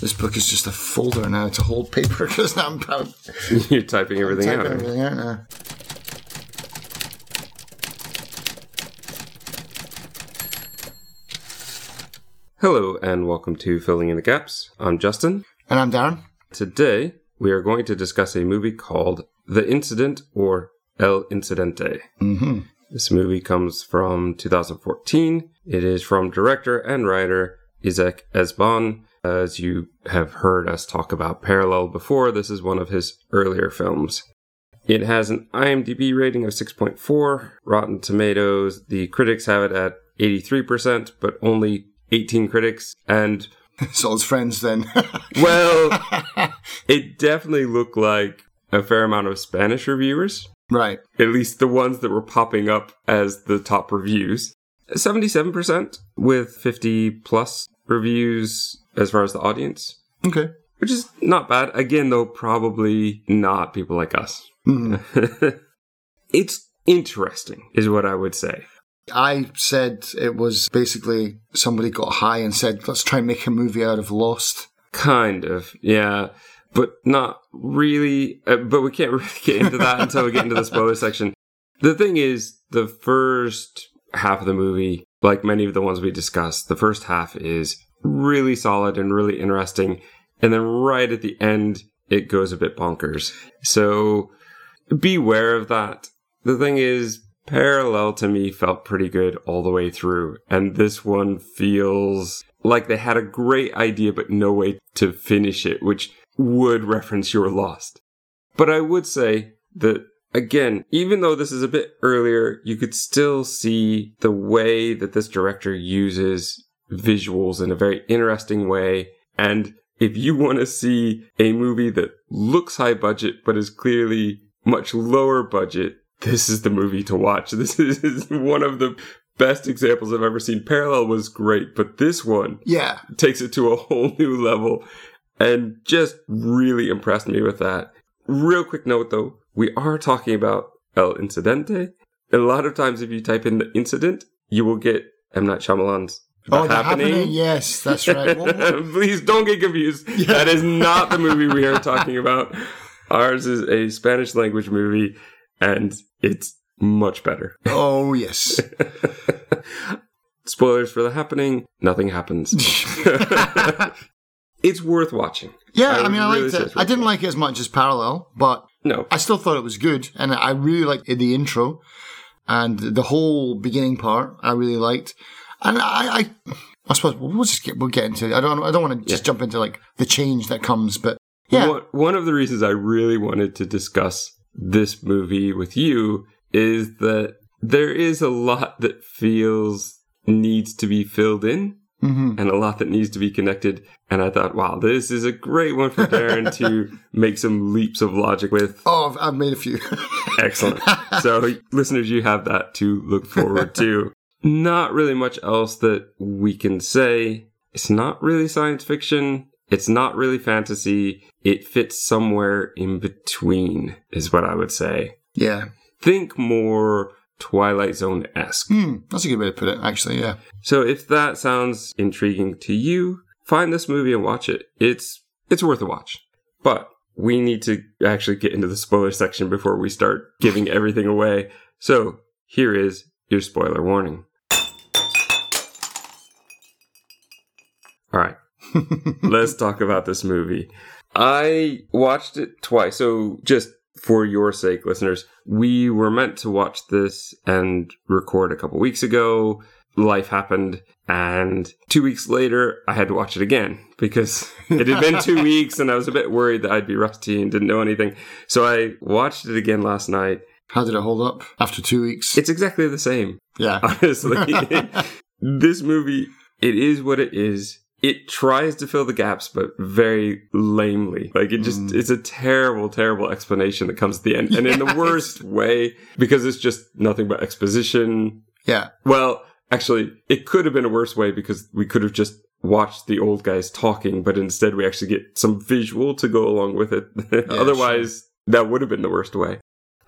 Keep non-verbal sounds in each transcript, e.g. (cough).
This book is just a folder now to hold paper (laughs) because I'm, I'm (laughs) You're typing everything typing out. everything out now. Hello and welcome to Filling in the Gaps. I'm Justin. And I'm Darren. Today we are going to discuss a movie called The Incident or El Incidente. Mm-hmm. This movie comes from 2014. It is from director and writer Isaac Ezban. As you have heard us talk about Parallel before, this is one of his earlier films. It has an IMDb rating of 6.4. Rotten Tomatoes, the critics have it at 83%, but only 18 critics. And, (laughs) So it's friends then. (laughs) well, it definitely looked like a fair amount of Spanish reviewers right. at least the ones that were popping up as the top reviews. 77% with 50 plus reviews as far as the audience, Okay. which is not bad. Again, though, probably not people like us. Mhm. (laughs) it's interesting, is what I would say. I said it was basically somebody got high and said, let's try and make a movie out of Lost. Kind of, yeah. But not really. Uh, but we can't (laughs) really get into that until we get into the spoiler section. The thing is, the first half of the movie, like many of the ones we discussed, the first half is really solid and really interesting. And then right at the end, it goes a bit bonkers. So beware of that. The thing is, Parallel to me felt pretty good all the way through. And this one feels like they had a great idea, but no way to finish it, which would reference your Lost. But I would say that again, even though this is a bit earlier, you could still see the way that this director uses visuals in a very interesting way. And if you want to see a movie that looks high budget, but is clearly much lower budget, this is the movie to watch. (laughs) This is one of the best examples I've ever seen. Parallel was great, but this one Yeah. takes it to a whole (laughs) new level and just really impressed me with that. Real quick note though, we are talking about El Incidente. A lot of times if you type in the incident, you will get M. Night Shyamalan's oh, the happening. Yes, that's right. (laughs) Please don't get confused. That is not the movie we are talking about. Ours is a Spanish language movie and it's much better. oh, yes. (laughs) Spoilers for the happening, nothing happens. (laughs) it's worth watching. Yeah, I I, mean, I really liked it. I didn't like it as much as Parallel, but No. I still thought it was good, and I really liked the intro and the whole beginning part. I really liked, and I, I, I suppose we'll just get we'll get into. It. I don't I don't want to just jump into like the change that comes, but yeah, One, one of the reasons I really wanted to discuss this movie with you is that there is a lot that feels needs to be filled in hmm and a lot that needs to be connected. And I thought, wow, this is a great one for Darren to (laughs) make some leaps of logic with. Oh, I've, I've made a few. Excellent. (laughs) So, listeners, you have that to look forward to. Not really much else that we can say. It's not really science fiction. It's not really fantasy. It fits somewhere in between, is what I would say. yeah, Think more Twilight Zone esque. hmm, that's a good way to put it. Actually, yeah. So, if that sounds intriguing to you, find this movie and watch it. It's it's worth a watch. But we need to actually get into the spoiler section before we start giving everything away. So, here is your spoiler warning. All right. (laughs) Let's talk about this movie. I watched it twice. So, just for your sake, listeners, we were meant to watch this and record a couple weeks ago. Life happened, and two weeks later, I had to watch it again because (laughs) it had been two (laughs) weeks and I was a bit worried that I'd be rusty and didn't know anything. So, I watched it again last night. How did it hold up after two weeks? It's exactly the same. yeah, honestly. this movie, it is what it is. It tries to fill the gaps, but very lamely. Like it just, Mm. it's a terrible, terrible explanation that comes at the end. And in the (laughs) worst way, because it's just nothing but exposition. yeah, Well, actually, it could have been a worse way because we could have just watched the old guys talking, but instead we actually get some visual to go along with it. (laughs) Otherwise, that would have been the worst way.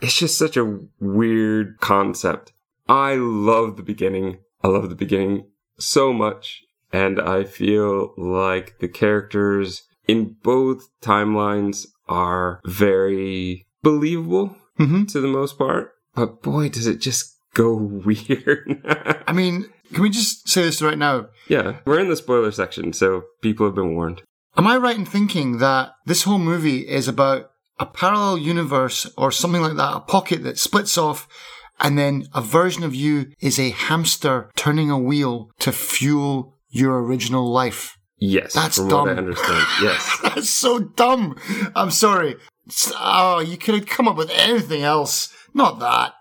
It's just such a weird concept. I love the beginning. I love the beginning so much. And I feel like the characters in both timelines are very believable hmm to the most part. But boy, does it just go (laughs) weird. I mean, can we just say this right now? yeah, we're in the spoiler section, so people have been warned. Am I right in thinking that this whole movie is about a parallel universe or something like that, a pocket that splits off, and then a version of you is a hamster turning a wheel to fuel your original life? Yes, That's dumb. I understand. (laughs) Yes. That's so dumb. I'm sorry. Oh, you could have come up with anything else. Not that.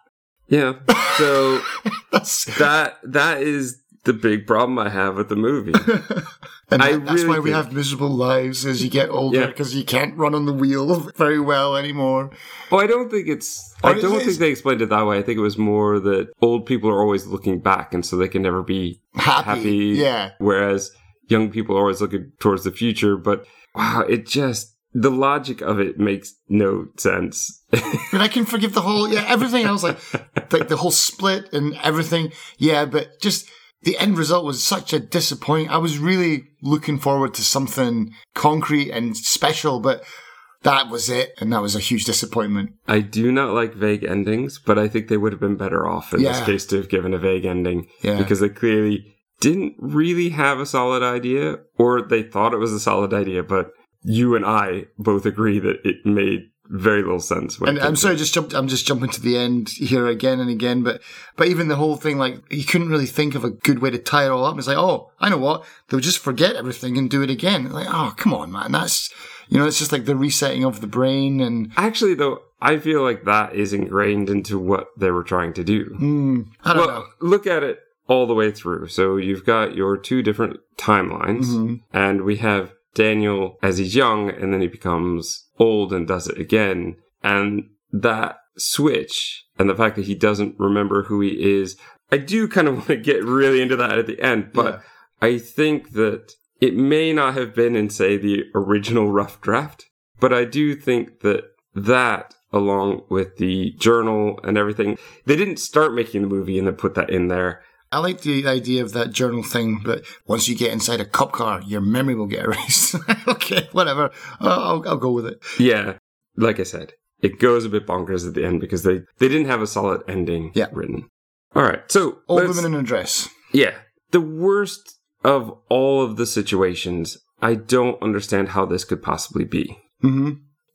Yeah. So (laughs) that that is the big problem I have with the movie. (laughs) and I that's really why we have miserable lives as you get older Yeah. because you can't run on the wheel (laughs) very well anymore. Well, I don't think it's. Or I don't it- think they explained it that way. I think it was more that old people are always looking back, and so they can never be Happy. happy. Yeah. Whereas young people are always looking towards the future. But wow, it just the logic of it makes no sense. (laughs) but I can forgive the whole, yeah, everything else, like, like the whole split and everything. Yeah, but just the end result was such a disappointment. I was really looking forward to something concrete and special, but that was it. And that was a huge disappointment. I do not like vague endings, but I think they would have been better off in this case to have given a vague ending Yeah. because they clearly didn't really have a solid idea, or they thought it was a solid idea, but you and I both agree that it made very little sense. And I'm sorry, just jumped. I'm just jumping to the end here again and again. But but even the whole thing, like he couldn't really think of a good way to tie it all up. It's like, oh, I know what they'll just forget everything and do it again. Like, oh, come on, man, that's you know, it's just like the resetting of the brain and Actually, though, I feel like that is ingrained into what they were trying to do. mm, I don't Well, look at it all the way through. So you've got your two different timelines, know. Mhm. and we have Daniel as he's young, and then he becomes old and does it again. And that switch and the fact that he doesn't remember who he is, I do kind of (laughs) want to get really into that at the end, but I think that it may not have been in, say, the original rough draft, but I do think that that, along with the journal and everything, they didn't start making the movie and then put that in there. I like the idea of that journal thing, but once you get inside a cop car, your memory will get (laughs) erased. okay, whatever. I'll, I'll go with it. Yeah, like I said, it goes a bit bonkers at the end because they, they didn't have a solid ending Yeah. written. All right, so Old let's- women in a dress. Yeah. The worst of all of the situations, I don't understand how this could possibly be. hmm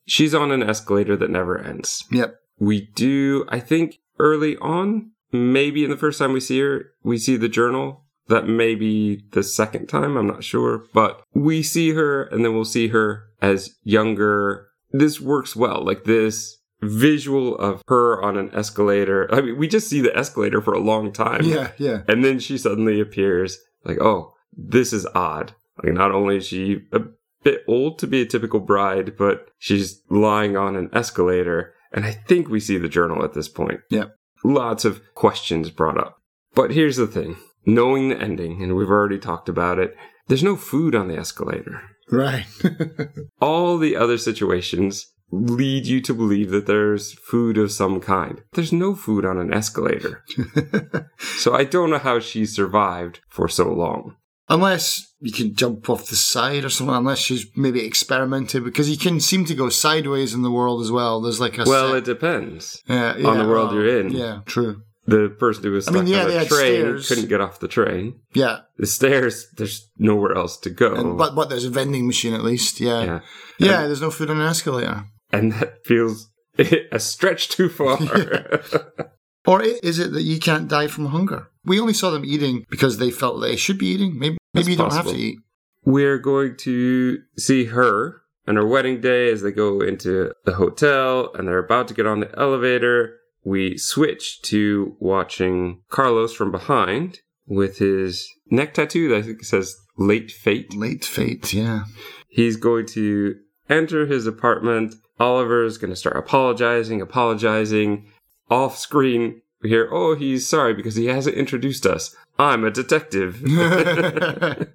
She's on an escalator that never ends. Yep. We do, I think, early on, maybe in the first time we see her, we see the journal. That may be the second time, I'm not sure. But we see her, and then we'll see her as younger. This works well. Like this visual of her on an escalator. I mean, we just see the escalator for a long time. Yeah, yeah. And then she suddenly appears like, oh, this is odd. Like, not only is she a bit old to be a typical bride, but she's lying on an escalator. And I think we see the journal at this point. Yeah. Lots of questions brought up. But here's the thing knowing the ending, and we've already talked about it, there's no food on the escalator. Right. (laughs) All the other situations lead you to believe that there's food of some kind. There's no food on an escalator. (laughs) So I don't know how she survived for so long. Unless you can jump off the side or something, unless she's maybe experimented, because you can seem to go sideways in the world as well. There's like a Well, set- it depends. yeah, on the world well, you're in. Yeah, true. The person who was I mean, yeah, on the train stairs. couldn't get off the train. Yeah, The stairs, there's nowhere else to go. and, but but there's a vending machine at least. Yeah, yeah. yeah. there's no food on an escalator. And that feels (laughs) a stretch too far. (laughs) Or is it that you can't die from hunger? We only saw them eating because they felt they should be eating. Maybe That's maybe you don't have to eat. We're going to see her on her wedding day as they go into the hotel and they're about to get on the elevator. We switch to watching Carlos from behind with his neck tattoo that I think says late fate. Late fate. Yeah. He's going to enter his apartment. Oliver's going to start apologizing, apologizing. Off screen, we hear, oh, he's sorry because he hasn't introduced us. I'm a detective. (laughs)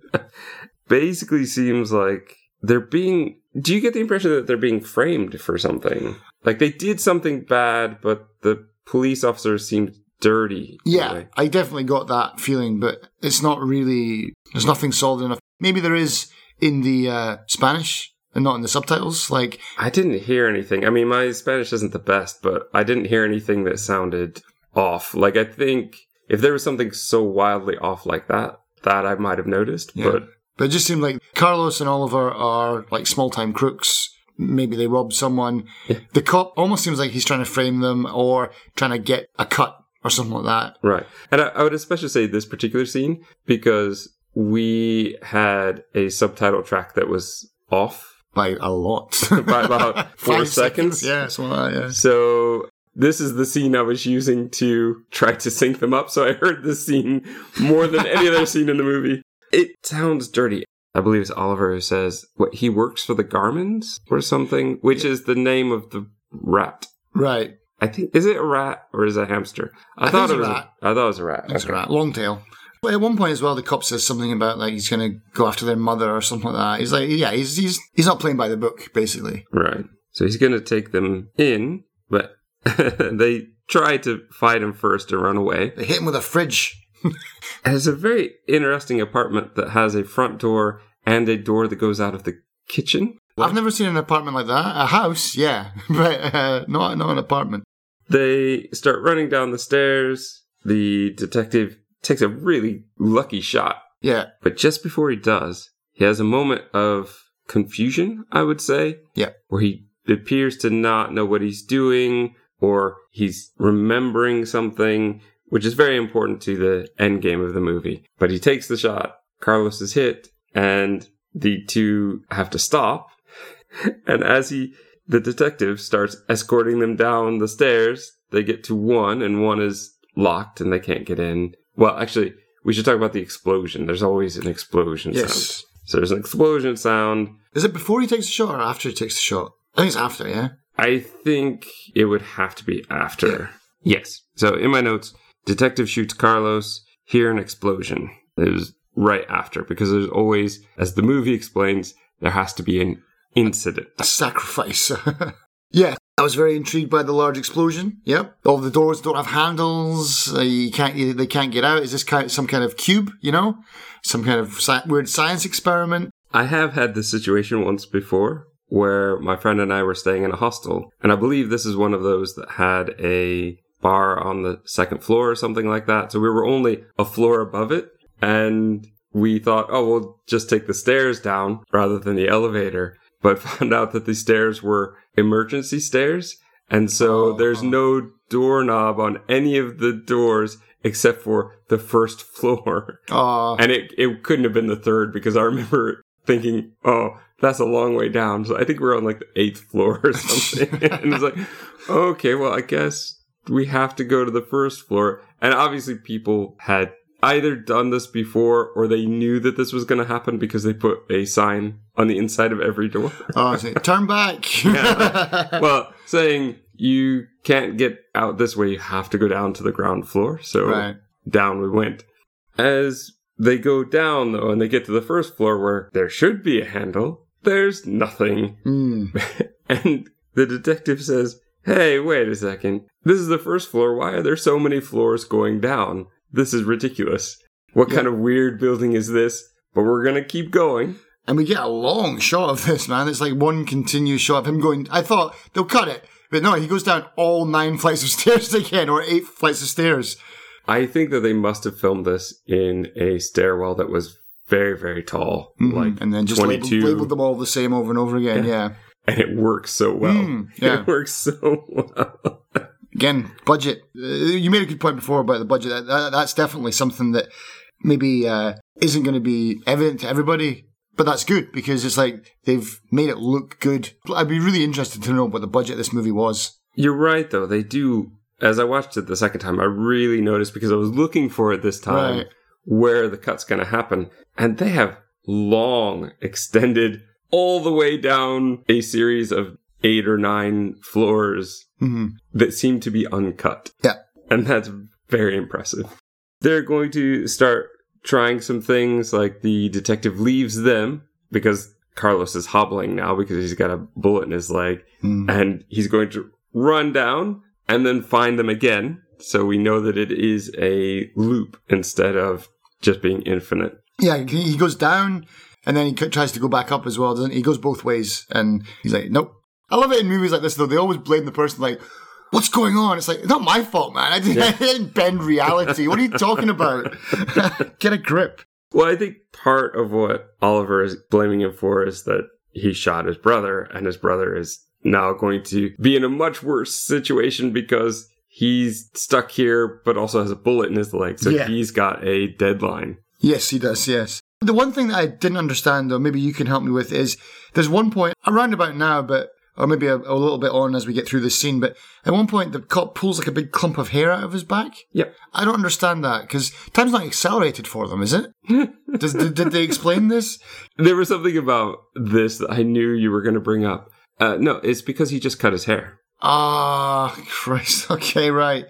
Basically, seems like they're being. Do you get the impression that they're being framed for something? Like they did something bad, but the police officers seemed dirty. Yeah. I definitely got that feeling, but it's not really. There's nothing solid enough. Maybe there is in the uh, Spanish and not in the subtitles. Like, I didn't hear anything. I mean, my Spanish isn't the best, but I didn't hear anything that sounded off. Like, I think if there was something so wildly off like that, that I might have noticed. Yeah. But but it just seemed like Carlos and Oliver are like small time crooks. Maybe they robbed someone. The cop almost seems like he's trying to frame them or trying to get a cut or something like that. Right. And I, I would especially say this particular scene because we had a subtitle track that was off By a lot. (laughs) by about (laughs) four Five seconds. Yeah, something like that, yeah. So this is the scene I was using to try to sync them up. So I heard this scene more than any other scene in the movie. It sounds dirty. I believe it's Oliver who says what he works for the Garmins or something, which is the name of the rat. Right. I think is it a rat or is it a hamster? I, I thought it was a rat. I thought it was a rat. That's Okay. rat. Long tail. But at one point as well, the cop says something about like he's going to go after their mother or something like that. He's like, yeah, he's he's he's not playing by the book, basically. Right. So he's going to take them in, but (laughs) they try to fight him first and run away. They hit him with a fridge. (laughs) It's a very interesting apartment that has a front door and a door that goes out of the kitchen. I've never seen an apartment like that. A house, yeah, (laughs) but uh, not not an apartment. They start running down the stairs. The detective takes a really lucky shot, Yeah, but just before he does, he has a moment of confusion, I would say. Yeah. Where he appears to not know what he's doing or he's remembering something, which is very important to the end game of the movie. But he takes the shot, Carlos is hit, and the two have to stop. (laughs) And as he, the detective starts escorting them down the stairs, they get to one, and one is locked and they can't get in. Well, actually, we should talk about the explosion. There's always an explosion sound. yes. So there's an explosion sound. Is it before he takes the shot or after he takes the shot? I think it's after. Yeah. I think it would have to be after. Yes. So in my notes, detective shoots Carlos, hear an explosion. It was right after because there's always, as the movie explains, there has to be an incident. A sacrifice. (laughs) yeah, I was very intrigued by the large explosion. Yep. All the doors don't have handles. You can't. They can't get out. Is this kind some kind of cube? You know, some kind of sci- weird science experiment. I have had this situation once before where my friend and I were staying in a hostel, and I believe this is one of those that had a bar on the second floor or something like that. So we were only a floor above it, and we thought, oh, we'll just take the stairs down rather than the elevator, but (laughs) found out that the stairs were emergency stairs. And so Oh. there's no doorknob on any of the doors except for the first (laughs) floor. Uh, And it, it couldn't have been the third because I remember thinking, oh, that's a long way down. So I think we're on like the eighth floor or something. (laughs) and it's like, okay, well, I guess we have to go to the first floor. And obviously, people had either done this before or they knew that this was going to happen because they put a sign on the inside of every door. oh, turn back. (laughs) Yeah. well, saying you can't get out this way, you have to go down to the ground floor. So right. down we went. As they go down, though, and they get to the first floor where there should be a handle, there's nothing. Hmm. (laughs) And the detective says, Hey, wait a second. This is the first floor. Why are there so many floors going down? This is ridiculous. What Yeah. kind of weird building is this? But we're going to keep going. And we get a long shot of this, man. It's like one continuous shot of him going. I thought they'll cut it, but no, he goes down all nine flights of (laughs) stairs again, or eight flights of stairs. I think that they must have filmed this in a stairwell that was very, very tall. Like, and then just labeled, labeled them all the same over and over again. Yeah. and it works so well. Mm, (laughs) yeah. It works so well. (laughs) Again, budget. Uh, you made a good point before about the budget. That, that, that's definitely something that maybe uh, isn't going to be evident to everybody. But that's good because it's like they've made it look good. I'd be really interested to know what the budget of this movie was. You're right, though. They do. As I watched it the second time, I really noticed because I was looking for it this time Right. Where the cut's going to happen. And they have long, extended, all the way down a series of eight or nine floors hmm that seem to be uncut. Yeah. And that's very impressive. They're going to start trying some things like the detective leaves them because Carlos is hobbling now because he's got a bullet in his leg Mm. and he's going to run down and then find them again so we know that it is a loop instead of just being infinite. Yeah, he he goes down and then he tries to go back up as well, doesn't he? He goes both ways and he's like, nope. I love it in movies like this though. They always blame the person like, what's going on? It's like, it's not my fault, man. I didn't, (laughs) I didn't bend reality. What are you talking about? (laughs) Get a grip. Well, I think part of what Oliver is blaming him for is that he shot his brother, and his brother is now going to be in a much worse situation because he's stuck here, but also has a bullet in his leg. So Yeah. he's got a deadline. Yes, he does. Yes. The one thing that I didn't understand, though, maybe you can help me with, is there's one point around about now, but or maybe a, a little bit on as we get through this scene. But at one point, the cop pulls like a big clump of hair out of his back. Yep. I don't understand that because time's not accelerated for them, is it? (laughs) Does, did, did they explain this? There was something about this that I knew you were going to bring up. Uh, no, it's because he just cut his hair. Ah, (laughs) Christ. Okay, right.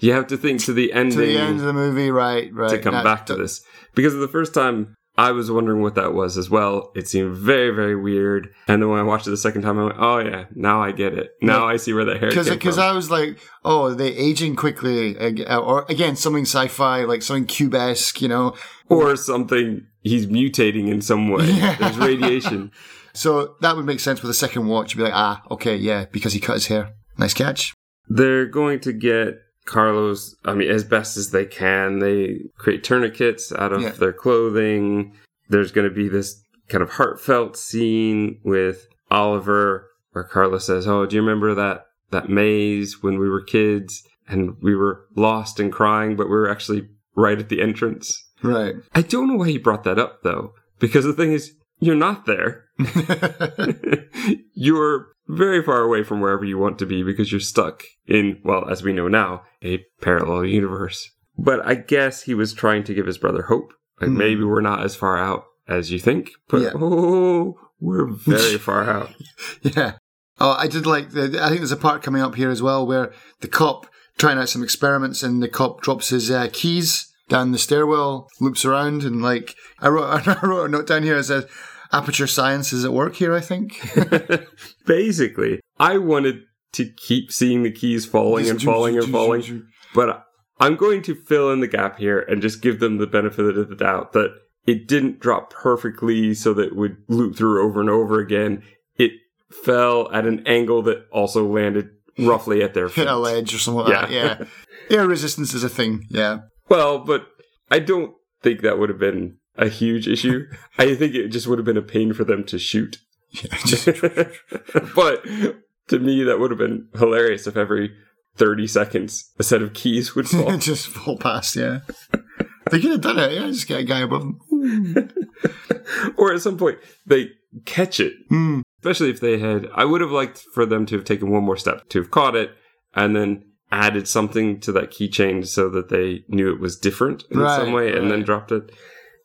You have to think to the ending To the end of the movie, right, right. to come back to this because the first time I was wondering what that was as well. It seemed very, very weird. And then when I watched it the second time, I went, "Oh yeah, now I get it. Now I see where the hair Because came because. I was like, oh, they aging quickly, or again something sci-fi, like something cube-esque, you know? or something. He's mutating in some way. (laughs) Yeah. There's radiation. So that would make sense with a second watch. You'd be like, ah, okay, yeah, because he cut his hair. Nice catch. They're going to get Carlos, I mean, as best as they can. They create tourniquets out of Yeah. their clothing. There's going to be this kind of heartfelt scene with Oliver where Carlos says, Oh, do you remember that, that maze when we were kids and we were lost and crying, but we were actually right at the entrance? Right. I don't know why he brought that up though, because the thing is, you're not there. (laughs) (laughs) you're very far away from wherever you want to be because you're stuck in, well, as we know now, a parallel universe. But I guess he was trying to give his brother hope. Like Hmm. maybe we're not as far out as you think, but Yeah. oh, we're very (laughs) far out. yeah. Oh, I did like the. I think there's a part coming up here as well where the cop trying out some experiments and the cop drops his uh, keys down the stairwell, loops around, and like I wrote, (laughs) I wrote a note down here that says "Aperture Science is at work here." I think. (laughs) Basically, I wanted to keep seeing the keys falling and falling and falling. But I'm going to fill in the gap here and just give them the benefit of the doubt that it didn't drop perfectly so that it would loop through over and over again. It fell at an angle that also landed roughly at their (laughs) feet. Hit a ledge or something like that. Yeah. Yeah. Air resistance is a thing. Yeah. Well, but I don't think that would have been a huge issue. (laughs) I think it just would have been a pain for them to (laughs) shoot. but to me, that would have been hilarious if every 30 seconds a set of keys would (laughs) fall. just fall past. Yeah. They could have done it. Yeah. Just get a guy above them. or at some point they catch it. Hmm. Especially if they had, I would have liked for them to have taken one more step to have caught it and then added something to that keychain so that they knew it was different in Right, some way and then dropped it.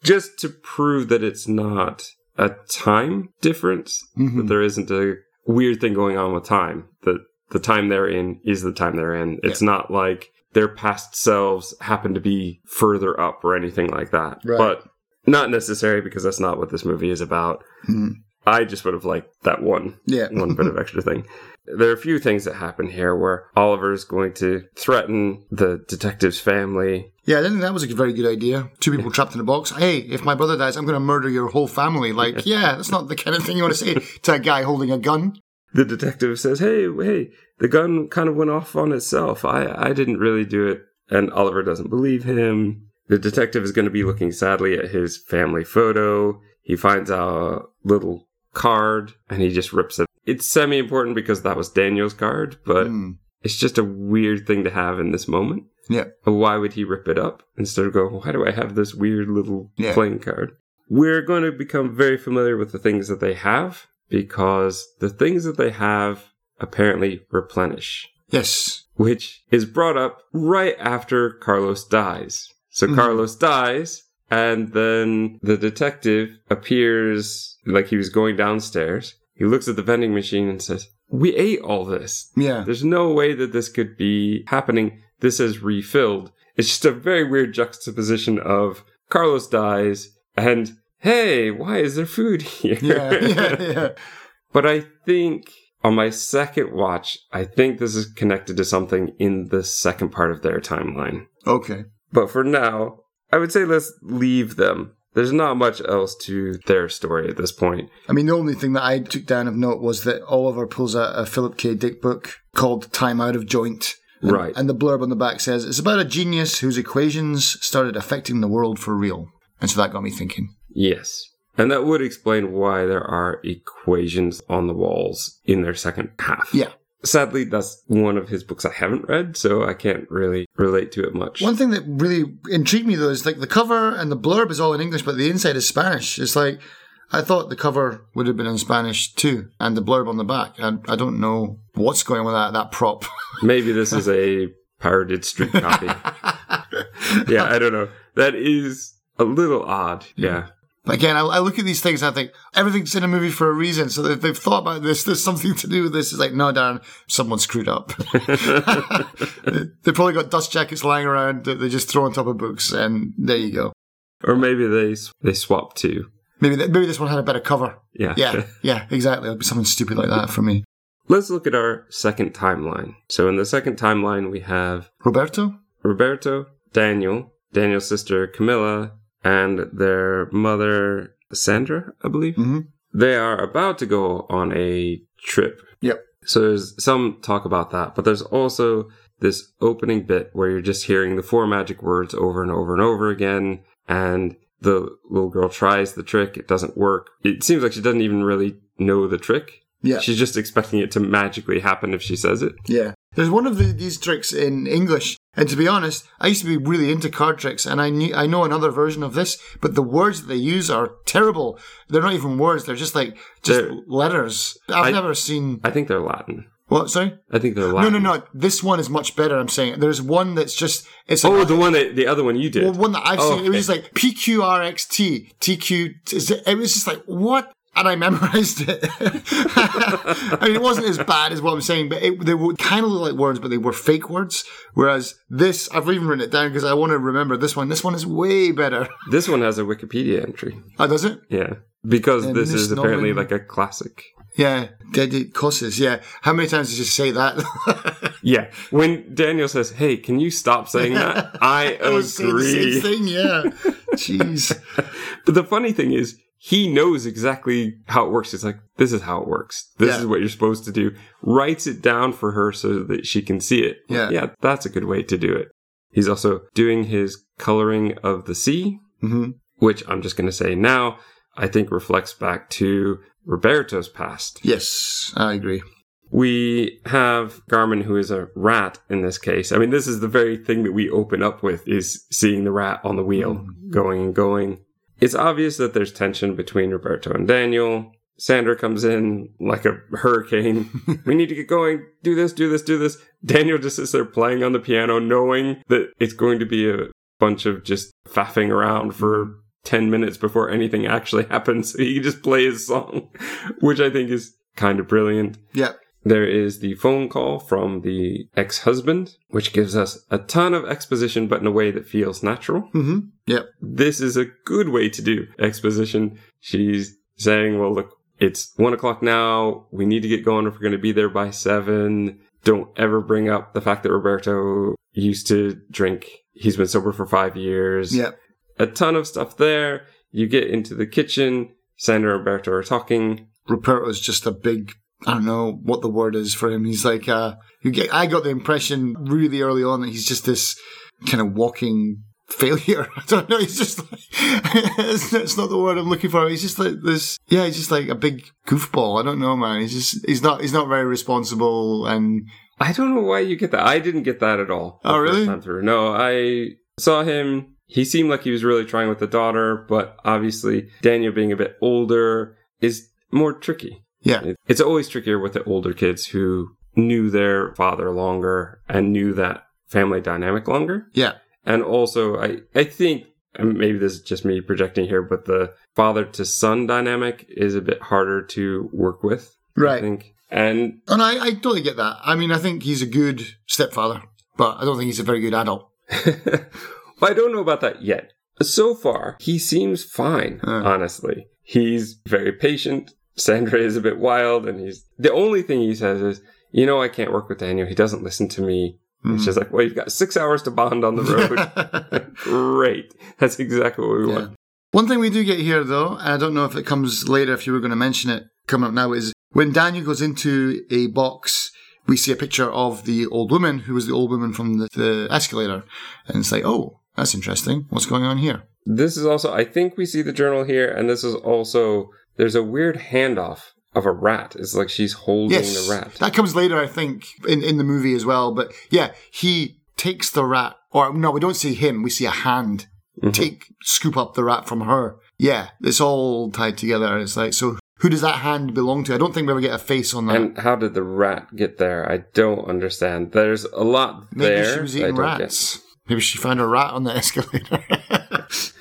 Just to prove that it's not a time difference, Mhm. that there isn't a weird thing going on with time, that the time they're in is the time they're in. It's not like their past selves happen to be further up or anything like that. Right. But not necessary because that's not what this movie is about. Hmm. I just would have liked that one Yeah. (laughs) one bit of extra thing. There are a few things that happen here where Oliver is going to threaten the detective's family. Yeah, I didn't think that was a very good idea. Two people trapped in a box. Hey, if my brother dies, I'm going to murder your whole family. Like, yeah, that's not the kind of thing you want to say (laughs) to a guy holding a gun. The detective says, "Hey, hey, the gun kind of went off on itself. I I didn't really do it." And Oliver doesn't believe him. The detective is going to be looking sadly at his family photo. He finds a little card and he just rips it. It's semi important because that was Daniel's card, but Hmm. it's just a weird thing to have in this moment. Yeah. Why would he rip it up instead of go, why do I have this weird little Yeah. playing card? We're going to become very familiar with the things that they have because the things that they have apparently replenish, Yes. which is brought up right after Carlos dies. So Mhm. Carlos dies, and then the detective appears like he was going downstairs. He looks at the vending machine and says, We ate all this. Yeah. There's no way that this could be happening. This is refilled. It's just a very weird juxtaposition of Carlos dies and hey, why is there food (laughs) here? Yeah. Yeah. Yeah. (laughs) but I think On my second watch, I think this is connected to something in the second part of their timeline. Okay. But for now, I would say let's leave them. There's not much else to their story at this point. I mean, the only thing that I took down of note was that Oliver pulls out a Philip K. Dick book called Time Out of Joint. And, Right. And the blurb on the back says it's about a genius whose equations started affecting the world for real. And so that got me thinking. Yes. And that would explain why there are equations on the walls in their second half. Yeah. Sadly, that's one of his books I haven't read, so I can't really relate to it much. One thing that really intrigued me though is like the cover and the blurb is all in English, but the inside is Spanish. It's like I thought the cover would have been in Spanish too, and the blurb on the back. I, I don't know what's going on with that that prop. (laughs) Maybe this is a pirated street copy. (laughs) yeah, I don't know. That is a little odd. Yeah. Again, I, I look at these things and I think everything's in a movie for a reason. So if they've thought about this, there's something to do with this. It's like, no, Darren, someone screwed up. (laughs) (laughs) they, probably got dust jackets lying around that they just throw on top of books, and there you go. Or maybe they they swap too. Maybe th- maybe this one had a better cover. Yeah. Yeah, (laughs) yeah, exactly. It'll be something stupid like that for me. Let's look at our second timeline. So in the second timeline, we have Roberto? Roberto, Daniel, Daniel's sister Camilla, and their mother Sandra, I believe. Mhm. They are about to go on a trip. Yep. So there's some talk about that, but there's also this opening bit where you're just hearing the four magic words over and over and over again, and the little girl tries the trick. It doesn't work. It seems like she doesn't even really know the trick. Yeah. She's just expecting it to magically happen if she says it. Yeah. There's one of the, these tricks in English, and to be honest, I used to be really into card tricks, and I knew I know another version of this, but the words that they use are terrible. They're not even words; they're just like just They're- letters. I've I- never seen I think they're Latin. what? Sorry. I think they're Latin. no, no. No. This one is much better. I'm saying there's one that's just it's Oh, like, the one that the other one you did. well, one that I've Oh, seen. It was just like P Q R X T T Q. It was just like what. And I memorized it. (laughs) I mean, it wasn't as bad as what I'm saying, but it, they would kind of look like words, but they were fake words. Whereas this, I've even written it down because I want to remember this one. This one is way better. (laughs) This one has a Wikipedia entry. Oh, does it? Yeah. Because this this is apparently like a classic. Yeah. Dead causes. Yeah. How many times did you say that? (laughs) Yeah. When Daniel says, Hey, can you stop saying that? I saying the same thing. Yeah. Jeez. But the funny thing is, he knows exactly how it works. It's like, this is how it works. This Yeah. is what you're supposed to do. Writes it down for her so that she can see it. Yeah. Yeah, that's a good way to do it. He's also doing his coloring of the sea, hmm which I'm just going to say now, I think reflects back to Roberto's past. Yes, I agree. We have Garmin, who is a rat in this case. I mean, this is the very thing that we open up with is seeing the rat on the wheel going and going. It's obvious that there's tension between Roberto and Daniel. Sandra comes in like a hurricane. (laughs) we need to get going. Do this, do this, do this. Daniel just sits there playing on the piano, knowing that it's going to be a bunch of just faffing around for 10 minutes before anything actually (laughs) happens. So he can just play his song, which I think is kind of brilliant. Yeah. There is the phone call from the ex husband, which gives us a ton of exposition, but in a way that feels natural. Mm-hmm. Yep. This is a good way to do exposition. She's saying, well, look, it's one o'clock now. We need to get going if we're going to be there by seven. Don't ever bring up the fact that Roberto used to drink. He's been sober for five years Yep. a ton of stuff there. You get into the kitchen. Sandra and Roberto are talking. Roberto's just a big. I don't know what the word is for him. He's like, uh, you get. I got the impression really early on that he's just this kind of walking (laughs) failure. I don't know. He's just like, (laughs) it's, not the word I'm looking for. He's just like this. Yeah, he's just like a big goofball. I don't know, man. He's just he's not he's not very responsible and I don't know why you get that. I didn't get that at all. Oh, really? No, I saw him. He seemed like he was really trying with the daughter, but obviously Daniel being a bit older is more tricky. Yeah, It- It's always trickier with the older kids who knew their father longer and knew that family dynamic longer. yeah, And also, I, I think, and maybe this is just me projecting here, but the father to son dynamic is a bit harder to work with. Right. I think. And And I, I totally get that. I mean, I think he's a good stepfather, but I don't think he's a very good adult. (laughs) I don't know about that yet. So far, he seems fine, Huh. honestly. He's very patient, Sandra is a bit wild, and he's the only thing he says is, "You know, I can't work with Daniel. He doesn't listen to me." Hmm. And she's like, "Well, you've got six hours to bond on the road. (laughs) Great, that's exactly what we Yeah. want." One thing we do get here, though, and I don't know if it comes later, if you were going to mention it coming up now, is when Daniel goes into a box, we see a picture of the old woman who was the old woman from the, the escalator. And it's like, oh, that's interesting. What's going on here? This is also, I think we see the journal here, and this is also there's a weird handoff of a rat. It's like she's holding Yes. the rat. That comes later, I think, in, in the movie as well. But yeah, he takes the rat, or no, we don't see him. We see a hand Mhm. take, scoop up the rat from her. Yeah, it's all tied together. It's like, so who does that hand belong to? I don't think we ever get a face on that. And how did the rat get there? I don't understand. There's a lot Maybe there. she was eating don't get. rats. Maybe she found a rat on the (laughs) escalator. (laughs)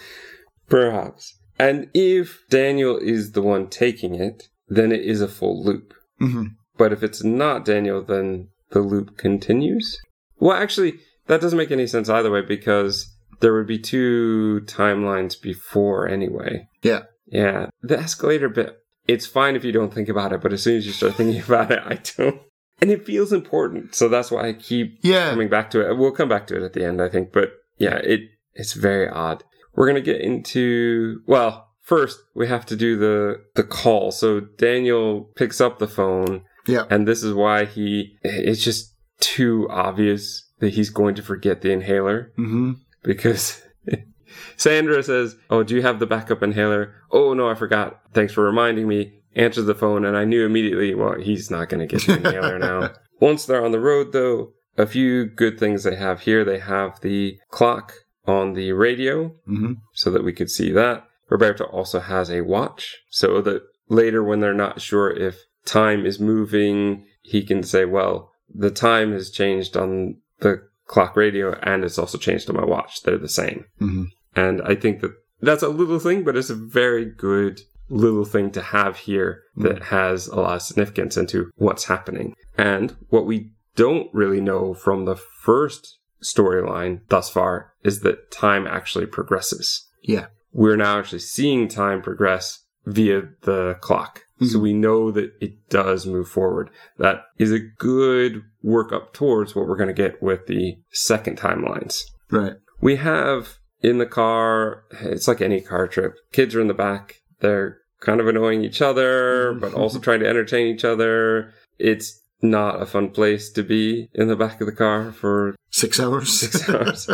Perhaps. And if Daniel is the one taking it, then it is a full loop. hmm But if it's not Daniel, then the loop continues? Well, actually, that doesn't make any sense either way because there would be two timelines before anyway. Yeah. Yeah. The escalator bit, it's fine if you don't think about it, but as soon as you start thinking (laughs) about it, I don't. And it feels important. So that's why I keep Yeah. coming back to it. We'll come back to it at the end, I think. But yeah, it it's very odd. We're gonna get into well, first we have to do the the call. So Daniel picks up the phone, Yeah. and this is why he it's just too obvious that he's going to forget the inhaler hmm because (laughs) Sandra says, "Oh, do you have the backup inhaler?" "Oh no, I forgot. Thanks for reminding me." Answers the phone, and I knew immediately, well, he's not going to get the inhaler (laughs) now. Once they're on the road, though, a few good things they have here. They have the clock on the radio, hmm so that we could see that. Roberto also has a watch, so that later, when they're not sure if time is moving, he can say, "Well, the time has changed on the clock radio, and it's also changed on my watch. They're the same." hmm And I think that that's a little thing, but it's a very good little thing to have here that has a lot of significance into what's happening. And what we don't really know from the first storyline thus far is that time actually progresses. Yeah. We're now actually seeing time progress via the clock. So Mhm. we know that it does move forward. That is a good work up towards what we're going to get with the second timelines. Right. We have in the car, it's like any car trip. Kids are in the back. They're kind of annoying each other, but also (laughs) trying to entertain each other. It's not a fun place to be in the back of the car for Six hours. six (laughs) hours.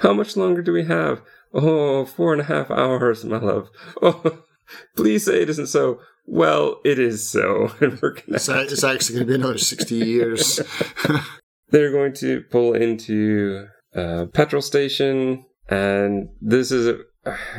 How much longer do we have? Oh, four and a half hours, my love. Oh, (laughs) please say it isn't so. Well, it is so. (laughs) We're it's, it's actually going to be another 60 years. they're going to pull into a petrol station and this is a,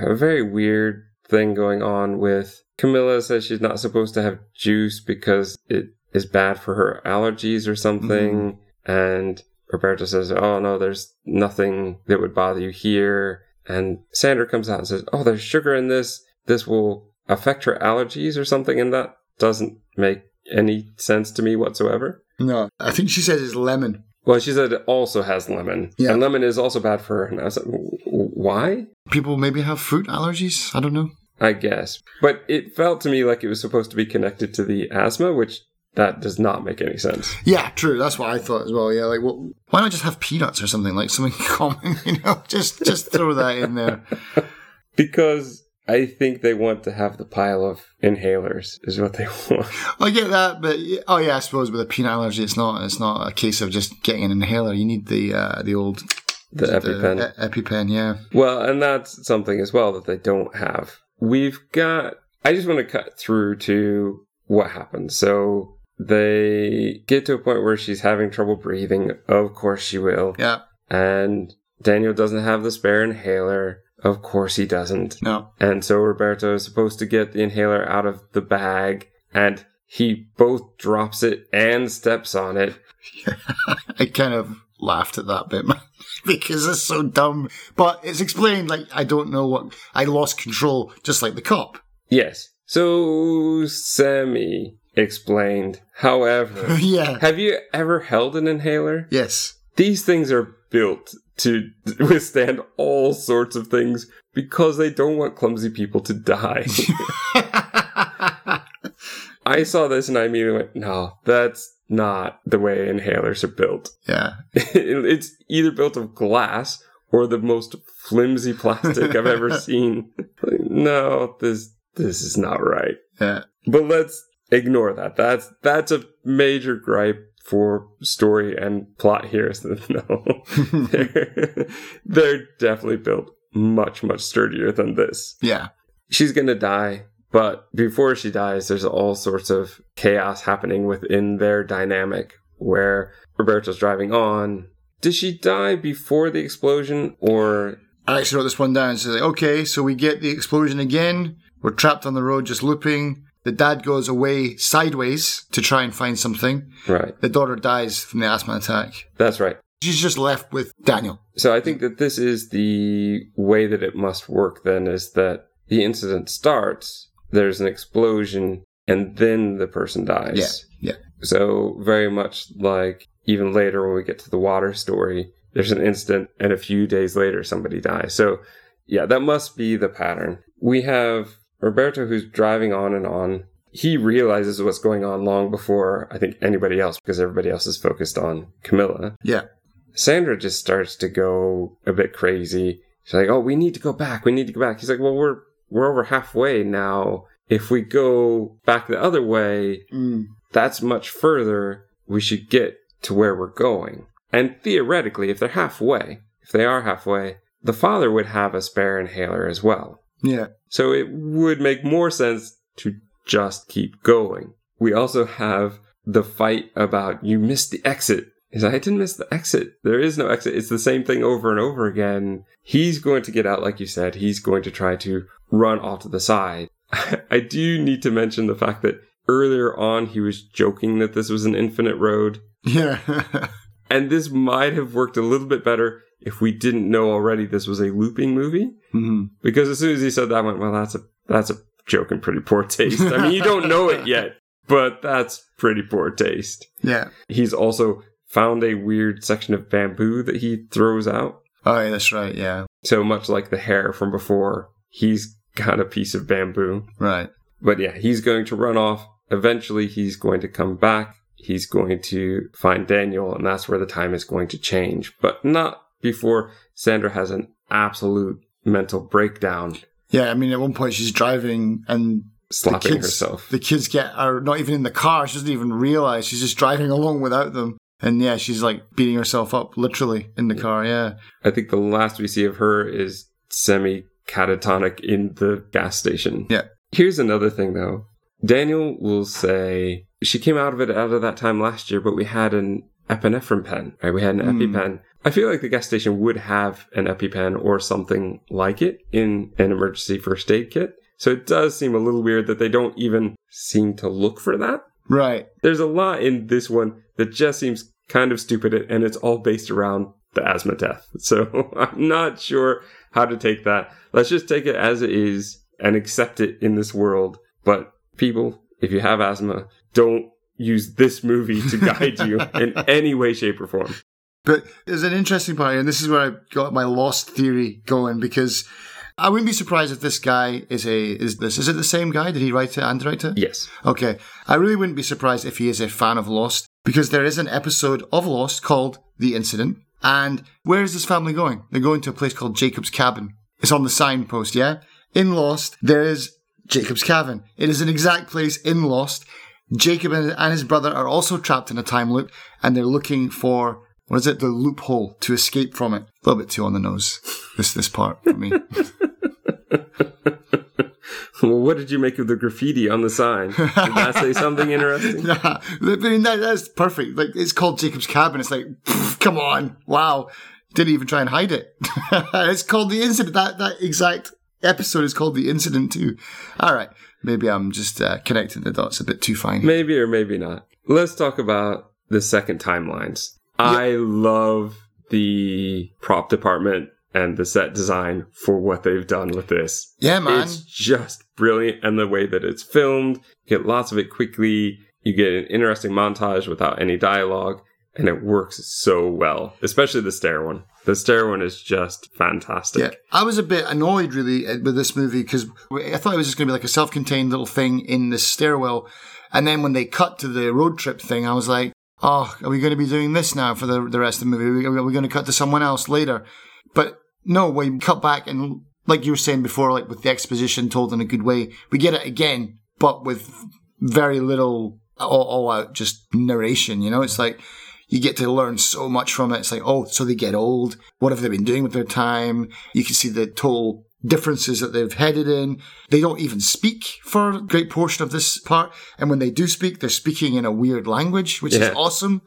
a very weird thing going on with camilla says she's not supposed to have juice because it is bad for her allergies or something mm-hmm. and roberto says oh no there's nothing that would bother you here and sandra comes out and says oh there's sugar in this this will affect her allergies or something and that doesn't make any sense to me whatsoever no, I think she says it's lemon. well, she said it also has lemon. Yeah. And lemon is also bad for her. And I was like, why? People maybe have fruit allergies. I don't know. I guess. But it felt to me like it was supposed to be connected to the asthma, which that does not make any sense. Yeah, true. That's what I thought as well. Yeah, like, well, why not just have peanuts or something like something (laughs) common? You know, just just throw that in there. (laughs) Because I think they want to have the pile of inhalers, is what they (laughs) want. I get that, but oh yeah, I suppose with a peanut allergy, it's not it's not a case of just getting an inhaler. You need the uh, the old The EpiPen. e- EpiPen. Yeah, Well, and that's something as well that they don't have. We've got. I just want to cut through to what happens. So they get to a point where she's having trouble breathing. Of course she will. yeah. And Daniel doesn't have the spare inhaler. Of course he doesn't. No, And so Roberto is supposed to get the inhaler out of the bag, and he both drops it and steps on it. (laughs) I kind of laughed at that bit, (laughs) because it's so dumb. But it's explained. Like I don't know what I lost control, just like the cop. Yes. So Sammy explained. However, (laughs) yeah. have you ever held an inhaler? Yes. These things are built to (laughs) withstand all sorts of things because they don't want clumsy people to die. (laughs) I saw this and I immediately went, no, that's not the way inhalers are built. Yeah. it's either built of glass or the most flimsy plastic I've ever seen. no, this this is not right. Yeah. But let's ignore that. That's that's a major gripe for story and plot here. (laughs) So no, they're, (laughs) they're definitely built much much sturdier than this. Yeah. She's gonna die. But before she dies, there's all sorts of chaos happening within their dynamic where Roberto's driving on. Did she die before the explosion or? I actually wrote this one down. So, like, okay, so we get the explosion again. We're trapped on the road just looping. The dad goes away sideways to try and find something. Right. The daughter dies from the asthma attack. That's right. She's just left with Daniel. So I think that this is the way that it must work then is that the incident starts there's an explosion and then the person dies. Yeah. Yeah. So very much like even later when we get to the water story, there's an incident and a few days later somebody dies. So yeah, that must be the pattern. We have Roberto who's driving on and on. He realizes what's going on long before I think anybody else because everybody else is focused on Camilla. Yeah. Sandra just starts to go a bit crazy. She's like, "Oh, we need to go back. We need to go back." He's like, "Well, we're we're over halfway now. If we go back the other way, Mm. that's much further. We should get to where we're going. And theoretically, if they're halfway, if they are halfway, the father would have a spare inhaler as well. Yeah. So it would make more sense to just keep going. We also have the fight about you missed the exit. He's like, I didn't miss the exit. There is no exit. It's the same thing over and over again. He's going to get out, like you said. He's going to try to run off to the side. (laughs) I do need to mention the fact that earlier on he was joking that this was an infinite road. Yeah. (laughs) And this might have worked a little bit better if we didn't know already this was a looping movie. hmm Because as soon as he said that, I went, well, that's a that's a joke in pretty poor taste. I mean, you don't know it yet, (laughs) but that's pretty poor taste. Yeah. He's also found a weird section of bamboo that he throws out. Oh, yeah, that's right. Yeah. So much like the hair from before, he's got a piece of bamboo. Right. But yeah, he's going to run off. Eventually, he's going to come back. He's going to find Daniel, and that's where the time is going to change. But not before Sandra has an absolute mental breakdown, Yeah. I mean, at one point she's driving and slapping the kids, herself. The kids get are not even in the car. She doesn't even realize she's just driving along without them. And yeah, she's like beating herself up literally in the car. Yeah. I think the last we see of her is semi catatonic in the gas station. Yeah. Here's another thing though. Daniel will say she came out of it out of that time last year, but we had an epinephrine pen, right? We had an Hmm. EpiPen. I feel like the gas station would have an EpiPen or something like it in an emergency first aid kit. So it does seem a little weird that they don't even seem to look for that. Right. There's a lot in this one that just seems kind of stupid, and it's all based around the asthma death. (laughs) So I'm not sure how to take that. Let's just take it as it is and accept it in this world. But people, if you have asthma, don't use this movie to (laughs) guide you in any way, shape, or form. But there's an interesting part here, and this is where I got my lost theory going because I wouldn't be surprised if this guy is a is this is it the same guy? Did he write it and direct it? Yes. Okay. I really wouldn't be surprised if he is a fan of Lost because there is an episode of Lost called The Incident. And where is this family going? They're going to a place called Jacob's Cabin. It's on the signpost, yeah? In Lost, there is Jacob's Cabin. It is an exact place in Lost. Jacob and his brother are also trapped in a time loop and they're looking for what is it? The loophole to escape from it. A little bit too on the nose. This this part for me. (laughs) Well, what did you make of the graffiti on the sign? (laughs) Did that say something interesting? (laughs) Nah, I mean, that, that's perfect. Like it's called Jacob's Cabin. It's like, pff, come on, wow! Didn't even try and hide it. it's called the incident. That that exact episode is called the incident too. All right, maybe I'm just uh, connecting the dots a bit too fine. Maybe or maybe not. Let's talk about the second timelines. I love the prop department and the set design for what they've done with this. Yeah, man. It's just brilliant. And the way that it's filmed, you get lots of it quickly. You get an interesting montage without any dialogue. And it works so well, especially the stair one. The stair one is just fantastic. Yeah, I was a bit annoyed really with this movie because I thought it was just going to be like a self-contained little thing in this stairwell, And then when they cut to the road trip thing, I was like, oh, are we going to be doing this now for the, the rest of the movie? Are we going to cut to someone else later? But no, we cut back and like you were saying before, like with the exposition told in a good way, we get it again, but with very little all, all out just narration. You know, it's like you get to learn so much from it. It's like, oh, so they get old. What have they been doing with their time? You can see the total differences that they've headed in. They don't even speak for a great portion of this part. And when they do speak, they're speaking in a weird language, which Yeah. is awesome.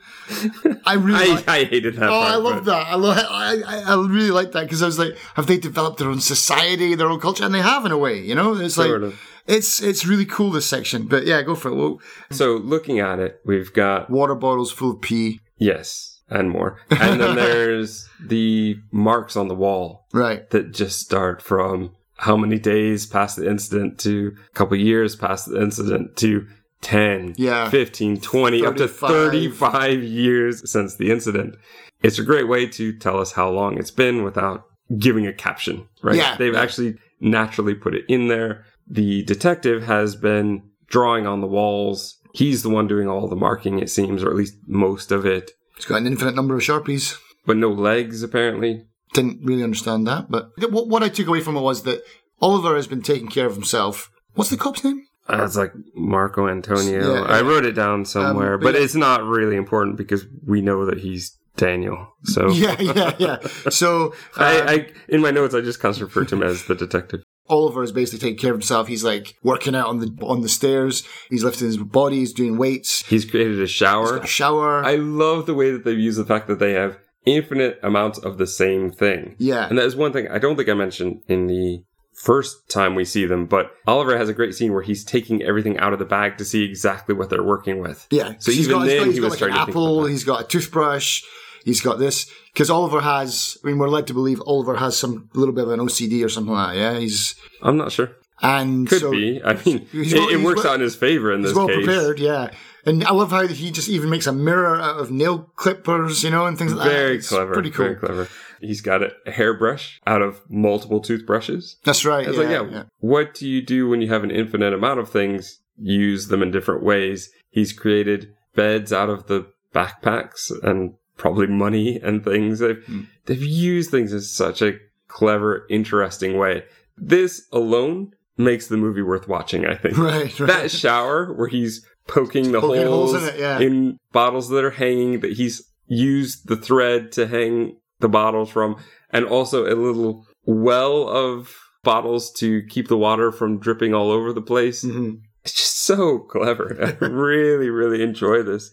I really (laughs) I, like- I hated that Oh, part. I love but- that. I love. I, I, I really like that because I was like, have they developed their own society, their own culture, and they have in a way. You know, it's like of. it's it's really cool this section. But yeah, go for it. Well, So looking at it, we've got water bottles full of pee. yes and more, (laughs) and then there's the marks on the wall Right. that just start from how many days past the incident to a couple years past the incident to 10, Yeah. 15, 20, up to 35. 35 years since the incident. It's a great way to tell us how long it's been without giving a caption, right? Yeah, They've yeah. actually naturally put it in there. The detective has been drawing on the walls. He's the one doing all the marking, it seems, or at least most of it, It's got an infinite number of sharpies. but no legs, apparently. Didn't really understand that, but what, what I took away from it was that Oliver has been taking care of himself. What's the cop's name? Uh, It's like Marco Antonio. Yeah, I wrote it down somewhere, Um, but but yeah. it's not really important because we know that he's Daniel. So (laughs) Yeah, yeah, yeah. So (laughs) uh, I, I, in my notes, I just kind of refer to him as the detective. Oliver is basically taking care of himself. He's like working out on the on the stairs. He's lifting his body. He's doing weights. He's created a shower. A shower. I love the way that they've used the fact that they have infinite amounts of the same thing. yeah, And that is one thing I don't think I mentioned in the first time we see them, but Oliver has a great scene where he's taking everything out of the bag to see exactly what they're working with. yeah. So he's even got, then, got, he's he got was like an starting to think about apple. that. He's got a toothbrush. He's got this because Oliver has. I mean, we're led to believe Oliver has some little bit of an OCD or something like that. Yeah, he's I'm not sure. and Could so be. I mean, it, well- it works well- out in his favor in this he's well case. prepared. Yeah, and I love how he just even makes a mirror out of nail clippers, you know, and things like that. Very It's clever. Pretty cool. Very clever. He's got a hairbrush out of multiple toothbrushes. That's right. It's yeah, like, yeah, yeah. what do you do when you have an infinite amount of things? Use them in different ways. He's created beds out of the backpacks and probably money and things. They've, Hmm. they've used things in such a clever, interesting way. This alone makes the movie worth watching, I think. (laughs) Right, right. that shower where he's poking the Poking holes, holes in it, yeah. in bottles that are hanging that he's used the thread to hang the bottles from and also a little well of bottles to keep the water from dripping all over the place Mhm. it's just so clever i (laughs) really really enjoy this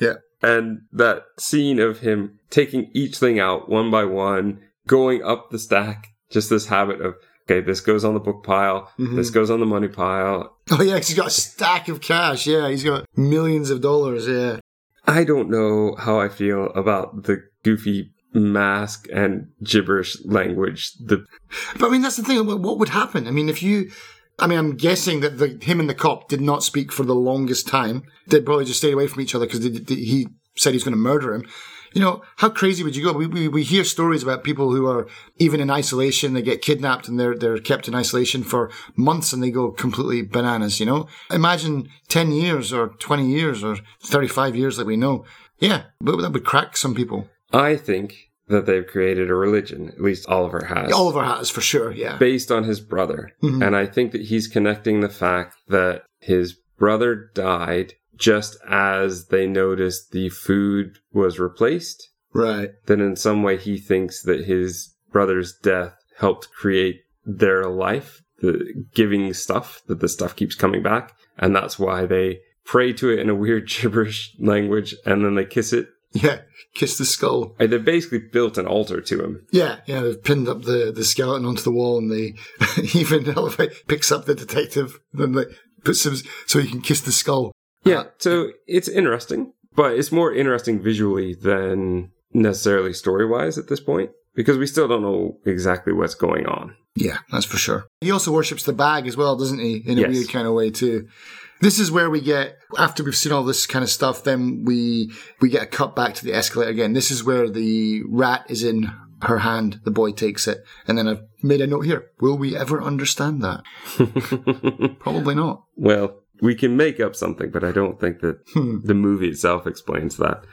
Yeah. And that scene of him taking each thing out one by one going up the stack just this habit of okay this goes on the book pile Mhm. this goes on the money pile Oh yeah, he's got a stack of cash. Yeah, he's got millions of dollars. Yeah. I don't know how I feel about the goofy mask and gibberish language. The But I mean, that's the thing. What would happen? I mean, if you, I mean, I'm guessing that the him and the cop did not speak for the longest time. They'd probably just stayed away from each other because he said he's going to murder him. You know, how crazy would you go? We, we, we hear stories about people who are even in isolation. They get kidnapped and they're, they're kept in isolation for months and they go completely bananas, you know? Imagine 10 years or 20 years or 35 years like we know. Yeah, that would crack some people. I think that they've created a religion. At least Oliver has. Oliver has for sure, yeah. based on his brother. Mhm. And I think that he's connecting the fact that his brother died just as they noticed the food was replaced. Right. Then in some way he thinks that his brother's death helped create their life, the giving stuff, that the stuff keeps coming back. And that's why they pray to it in a weird (laughs) gibberish language and then they kiss it. (laughs) Yeah. Kiss the skull. And they basically built an altar to him. Yeah, yeah, they've pinned up the, the skeleton onto the wall and they (laughs) even elevate picks up the detective then like puts him so he can kiss the skull. Yeah, so it's interesting, but it's more interesting visually than necessarily story wise at this point because we still don't know exactly what's going on. Yeah, that's for sure. He also worships the bag as well, doesn't he? In a Yes. weird kind of way too. This is where we get after we've seen all this kind of stuff, then we we get a cut back to the escalator again. This is where the rat is in her hand, the boy takes it, and then I've made a note here. Will we ever understand that? (laughs) Probably not. well, we can make up something, but I don't think that Hmm. the movie itself explains that.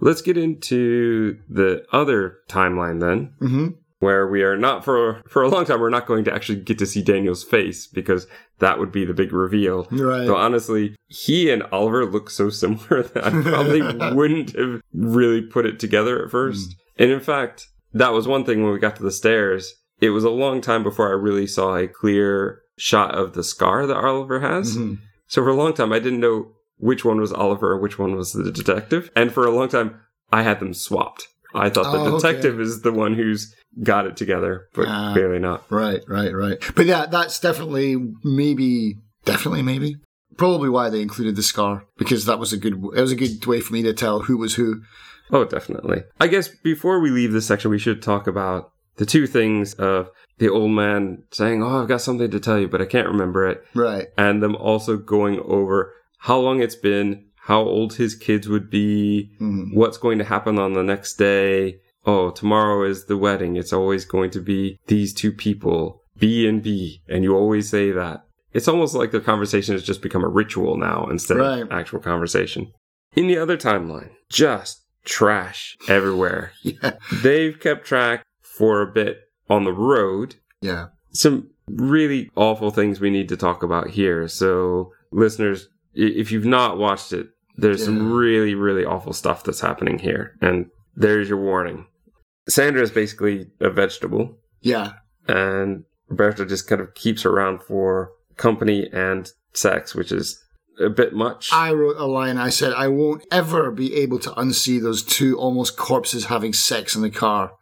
Let's get into the other timeline then, hmm where we are not for for a long time. We're not going to actually get to see Daniel's face because that would be the big reveal. Right. So honestly, he and Oliver look so similar (laughs) that I probably (laughs) wouldn't have really put it together at first. And in fact, that was one thing when we got to the stairs. It was a long time before I really saw a clear shot of the scar that Oliver has. Mhm. So for a long time, I didn't know which one was Oliver which one was the detective. And for a long time, I had them swapped. I thought the Oh, okay. detective is the one who's got it together, but Ah. clearly not. Right, right, right. But yeah, that's definitely maybe, definitely maybe, probably why they included the scar because that was a good. It was a good way for me to tell who was who. Oh, definitely. I guess before we leave this section, we should talk about the two things of the old man saying, Oh, I've got something to tell you, but I can't remember it. Right. And them also going over how long it's been, how old his kids would be, Mhm. what's going to happen on the next day. Oh, tomorrow is the wedding. It's always going to be these two people, B and B. And you always say that. It's almost like the conversation has just become a ritual now instead Right. of actual conversation. In the other timeline, just trash everywhere. (laughs) Yeah. They've kept track for a bit on the road. Yeah. Some really awful things we need to talk about here. So, listeners, if you've not watched it, there's some really, really awful stuff that's happening here. And there's your warning. Sandra is basically a vegetable, Yeah. and Roberto just kind of keeps her around for company and sex, which is a bit much. I wrote a line. I said, I won't ever be able to unsee those two almost corpses having sex in the car.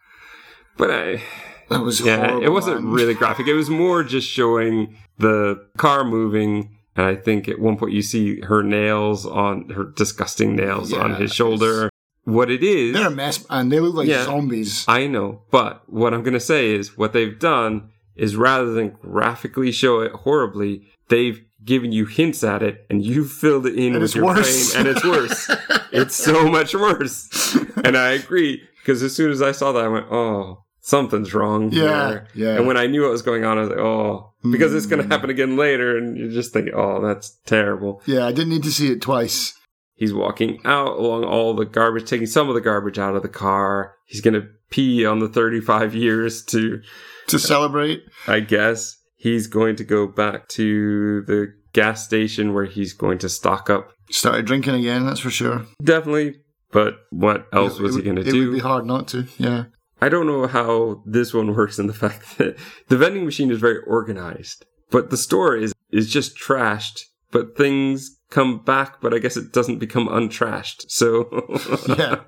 but I. That was Yeah, horrible. it wasn't man. really graphic. It was more just showing the car moving. And I think at one point you see her nails on her disgusting nails on his shoulder. What it is, They're a mess, and they look like Yeah. zombies. I know, but what I'm going to say is what they've done is rather than graphically show it horribly, they've given you hints at it and you filled it in And with it's your worse. brain and it's worse. (laughs) it's so much worse. And I agree because as soon as I saw that, I went, oh, something's wrong. Yeah, here." yeah. And when I knew what was going on, I was like, oh, because it's going to Mm. happen again later. And you're just thinking, oh, that's terrible. yeah, I didn't need to see it twice. He's walking out along all the garbage, taking some of the garbage out of the car. He's going to pee on the 35 years to, To celebrate. I guess. He's going to go back to the gas station where he's going to stock up. Started drinking again, that's for sure. Definitely. But what else It- was it he going to do? It would be hard not to, yeah. I don't know how this one (laughs) works in the fact that the vending machine is very organized, but the store is, is just trashed, but things come back, but I guess it doesn't become untrashed. So, (laughs) Yeah.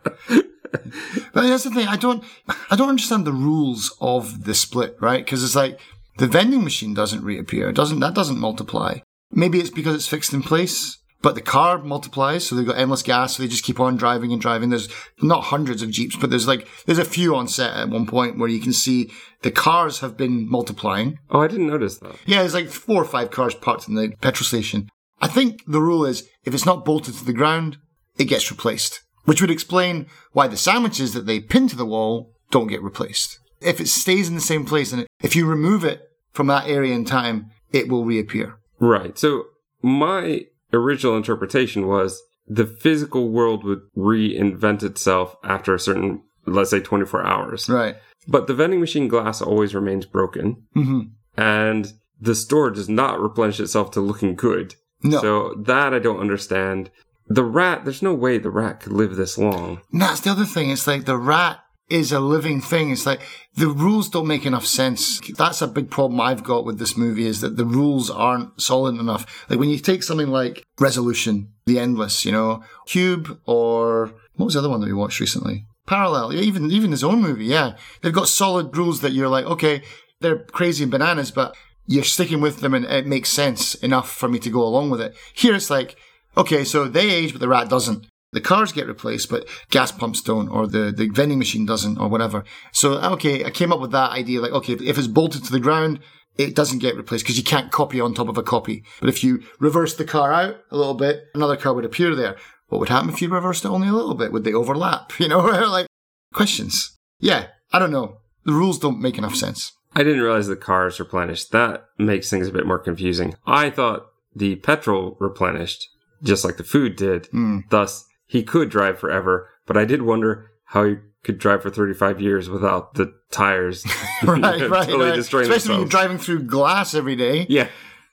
But that's the thing. I don't. I don't understand the rules of the split, right? Because it's like the vending machine doesn't reappear. It doesn't. That doesn't multiply. Maybe it's because it's fixed in place. But the car multiplies, so they've got endless gas, so they just keep on driving and driving. There's not hundreds of Jeeps, but there's like, there's a few on set at one point where you can see the cars have been multiplying. oh, I didn't notice that. Yeah, there's like four or five cars parked in the petrol station. I think the rule is if it's not bolted to the ground, it gets replaced, which would explain why the sandwiches that they pin to the wall don't get replaced. If it stays in the same place and if you remove it from that area in time, it will reappear. Right. So my original interpretation was the physical world would reinvent itself after a certain, let's say, 24 hours. Right. But the vending machine glass always remains broken, hmm and the store does not replenish itself to looking good. No. So that I don't understand. The rat, there's no way the rat could live this long. And that's the other thing. It's like the rat is a living thing. It's like the rules don't make enough sense. That's a big problem I've got with this movie is that the rules aren't solid enough. Like when you take something like Resolution, The Endless, you know, Cube, or what was the other one that we watched recently? Parallel. Even even his own movie. Yeah, they've got solid rules that you're like, okay, they're crazy bananas, but you're sticking with them and it makes sense enough for me to go along with it. Here it's like, okay, so they age, but the rat doesn't. The cars get replaced, but gas pumps don't, or the, the vending machine doesn't, or whatever. So, okay, I came up with that idea, like, okay, if it's bolted to the ground, it doesn't get replaced because you can't copy on top of a copy. But if you reverse the car out a little bit, another car would appear there. What would happen if you reversed it only a little bit? Would they overlap? (laughs) You know, (laughs) like questions. Yeah, I don't know. The rules don't make enough sense. I didn't realize the cars replenished. That makes things a bit more confusing. I thought the petrol replenished, just like the food did. Hmm. Thus, he could drive forever. But I did wonder how he could drive for 35 years without the tires (laughs) right, (laughs) right, totally right. destroying Especially when you're driving through glass every day. Yeah.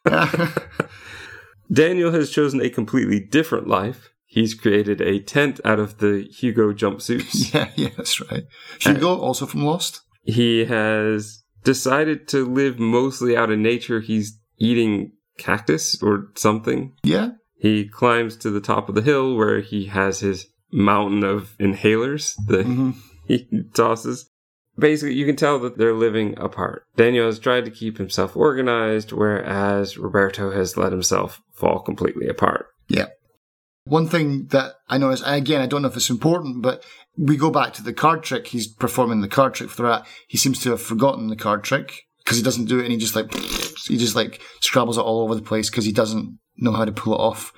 (laughs) Daniel has chosen a completely different life. He's created a tent out of the Hugo jumpsuits. yeah, yeah, that's right. Hugo, also from Lost. he has decided to live mostly out in nature. He's eating cactus or something. Yeah, He climbs to the top of the hill where he has his mountain of inhalers that (laughs) hmm he tosses. Basically, you can tell that they're living apart. Daniel has tried to keep himself organized, whereas Roberto has let himself fall completely apart. Yeah. One thing that I noticed, again, I don't know if it's important, but we go back to the card trick. He's performing the card trick for that. He seems to have forgotten the card trick because he doesn't do it, and he just like (sniffs) he just like scrabbles it all over the place because he doesn't know how to pull it off.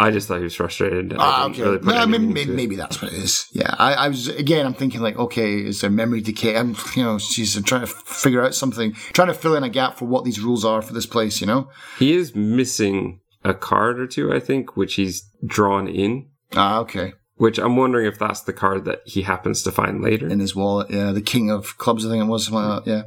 I just thought he was frustrated. I Ah, okay. really put Yeah, any maybe, maybe, to it. maybe that's what it is. Yeah, I, I was again. I'm thinking like, okay, is there memory decay? I'm, you know, she's trying to figure out something, trying to fill in a gap for what these rules are for this place. You know? He is missing a card or two, I think, which he's drawn in. Ah, okay. Which I'm wondering if that's the card that he happens to find later. In his wallet, yeah, the king of clubs, I think it was something like that. Yeah.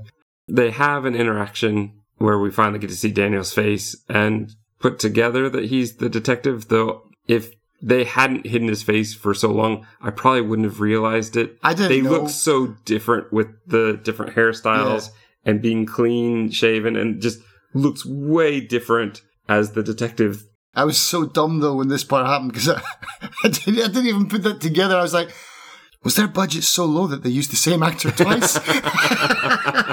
They have an interaction where we finally get to see Daniel's face and put together that he's the detective. Though, if they hadn't hidden his face for so long, I probably wouldn't have realized it. I didn't They know. look so different with the different hairstyles and being clean shaven, and just looks way different as the detective. I was so dumb though when this part happened because I, (laughs) I, didn't, I didn't even put that together. I was like, was their budget so low that they used the same actor twice? (laughs)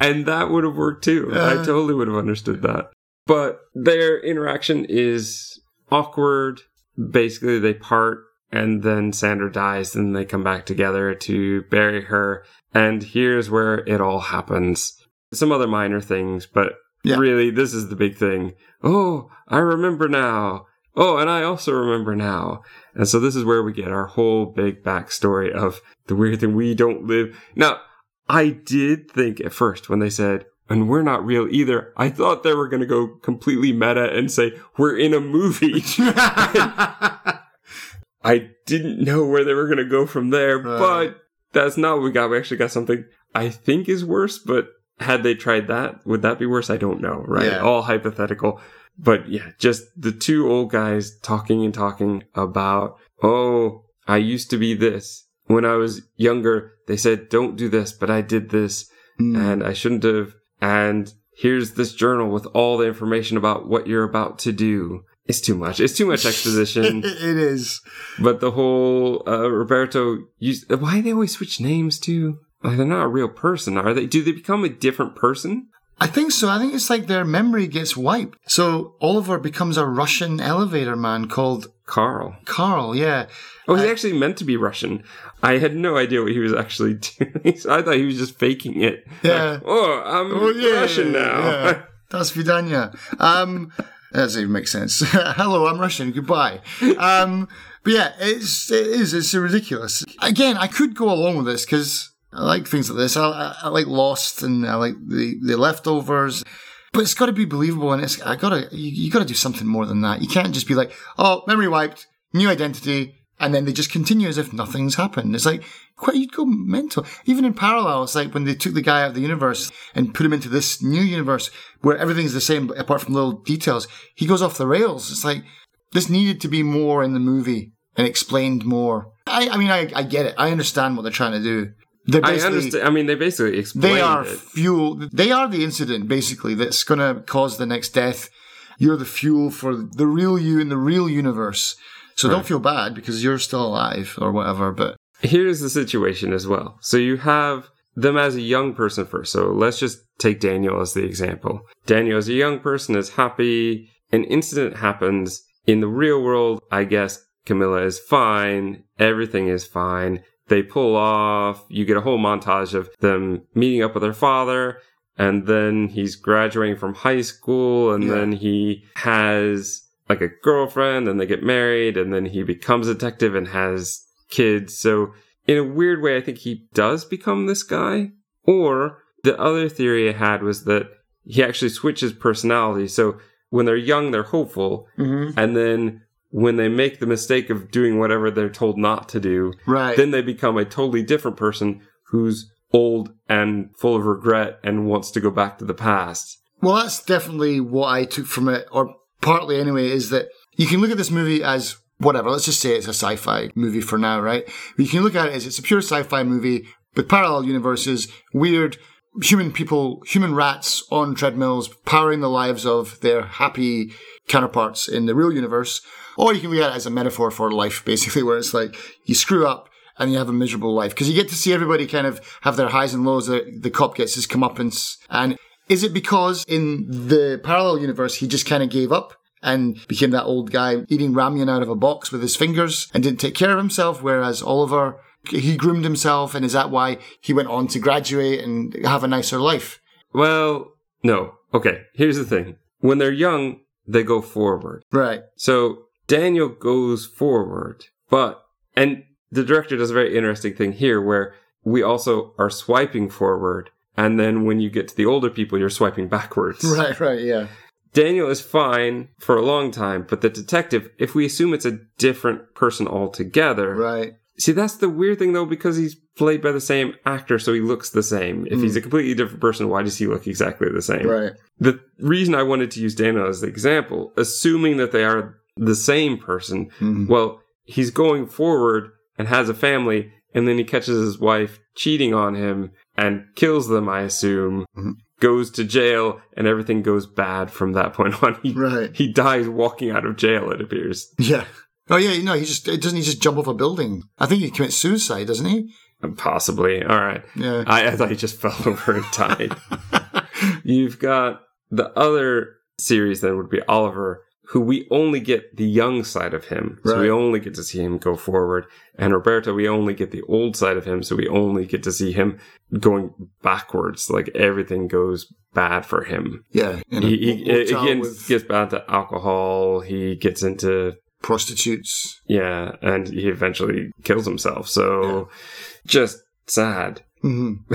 And that would have worked too. I Uh. totally would have understood that. But their interaction is awkward. Basically, they part and then Sandra dies and they come back together to bury her. And here's where it all happens. Some other minor things, but Yeah. really, this is the big thing. Oh, I remember now. Oh, and I also remember now. And so this is where we get our whole big backstory of the weird thing we don't live. Now, I did think at first when they said, and we're not real either, I thought they were going to go completely meta and say, we're in a movie. (laughs) I didn't know where they were going to go from there, Right. but that's not what we got. We actually got something I think is worse, but had they tried that, would that be worse? I don't know, right? Yeah. All hypothetical. But yeah, just the two old guys talking and talking about, oh, I used to be this. When I was younger, they said, don't do this, but I did this Hmm. and I shouldn't have. And here's this journal with all the information about what you're about to do. It's too much. It's too much (laughs) exposition. it is. but the whole uh, Roberto, used, why do they always switch names too? Like they're not a real person, are they? Do they become a different person? I think so. I think it's like their memory gets wiped. So Oliver becomes a Russian elevator man called Carl. Carl. Yeah. Oh, he's I- actually meant to be Russian. I had no idea what he was actually (laughs) doing. So I thought he was just faking it. Yeah. Like, oh, I'm Oh yeah. Russian now. Yeah. Das vidanya. Um, (laughs) that doesn't even make sense. (laughs) Hello, I'm Russian. Goodbye. Um, but yeah, it's it is it's ridiculous. Again, I could go along with this because I like things like this. I, I, I like Lost and I like the the leftovers. But it's got to be believable, and it's I gotta you, you got to do something more than that. You can't just be like, oh, memory wiped, new identity, and then they just continue as if nothing's happened. It's like quite you'd go mental. Even in parallel, it's like when they took the guy out of the universe and put him into this new universe where everything's the same apart from little details. He goes off the rails. It's like this needed to be more in the movie and explained more. I, I mean, I, I get it. I understand what they're trying to do. I understand. I mean, they basically explained they are it. fuel. They are the incident, basically, that's going to cause the next death. You're the fuel for the real you in the real universe. So don't feel bad because you're still alive or whatever. But Here's the situation as well. So you have them as a young person first. So let's just take Daniel as the example. Daniel as a young person is happy. An incident happens in the real world. I guess Camilla is fine. Everything is fine. They pull off. You get a whole montage of them meeting up with their father. And then he's graduating from high school. And Yeah. then he has like a girlfriend and they get married. And then he becomes a detective and has kids. So in a weird way, I think he does become this guy. Or the other theory I had was that he actually switches personality. So when they're young, they're hopeful. Mm-hmm. And then when they make the mistake of doing whatever they're told not to do, Right. then they become a totally different person who's old and full of regret and wants to go back to the past. Well, that's definitely what I took from it, or partly anyway, is that you can look at this movie as whatever. Let's just say it's a sci-fi movie for now, right? But you can look at it as it's a pure sci-fi movie with parallel universes, weird human people, human rats on treadmills, powering the lives of their happy counterparts in the real universe. Or you can look at it as a metaphor for life, (laughs) basically, where it's like you screw up and you have a miserable life because you get to see everybody kind of have their highs and lows. The, the cop gets his comeuppance, and is it because in the parallel universe he just kind of gave up and became that old guy eating ramyun out of a box with his fingers and didn't take care of himself? Whereas Oliver, he groomed himself, and is that why he went on to graduate and have a nicer life? Well, no. Okay, here's the thing. When they're young, they go forward. Right. So Daniel goes forward, but, and the director does a very interesting thing here where we also are swiping forward. And then when you get to the older people, you're swiping backwards. (laughs) Right. Right. Yeah. Daniel is fine for a long time, but the detective, if we assume it's a different person altogether, Right. See, that's the weird thing though, because he's played by the same actor, so he looks the same. If he's a completely different person, why does he look exactly the same? Right. The reason I wanted to use Daniel as the example, assuming that they are the same person, Mhm. well, he's going forward and has a family, and then he catches his wife cheating on him and kills them, I assume, Mhm. goes to jail, and everything goes bad from that point (laughs) on. He, Right. he dies walking out of jail, it appears. Yeah. Oh yeah. No, he just doesn't. He just jump off a building. I think he commits suicide, doesn't he? Possibly. All right. Yeah. I, I thought he just (laughs) fell over and died. (laughs) You've got the other series then would be Oliver, who we only get the young side of him. So we only get to see him go forward. And Roberto, we only get the old side of him. So we only get to see him going backwards. Like everything goes bad for him. Yeah. a He, he hotel again with gets bad to alcohol. He gets into prostitutes. yeah, and he eventually kills himself. So just sad. hmm (laughs)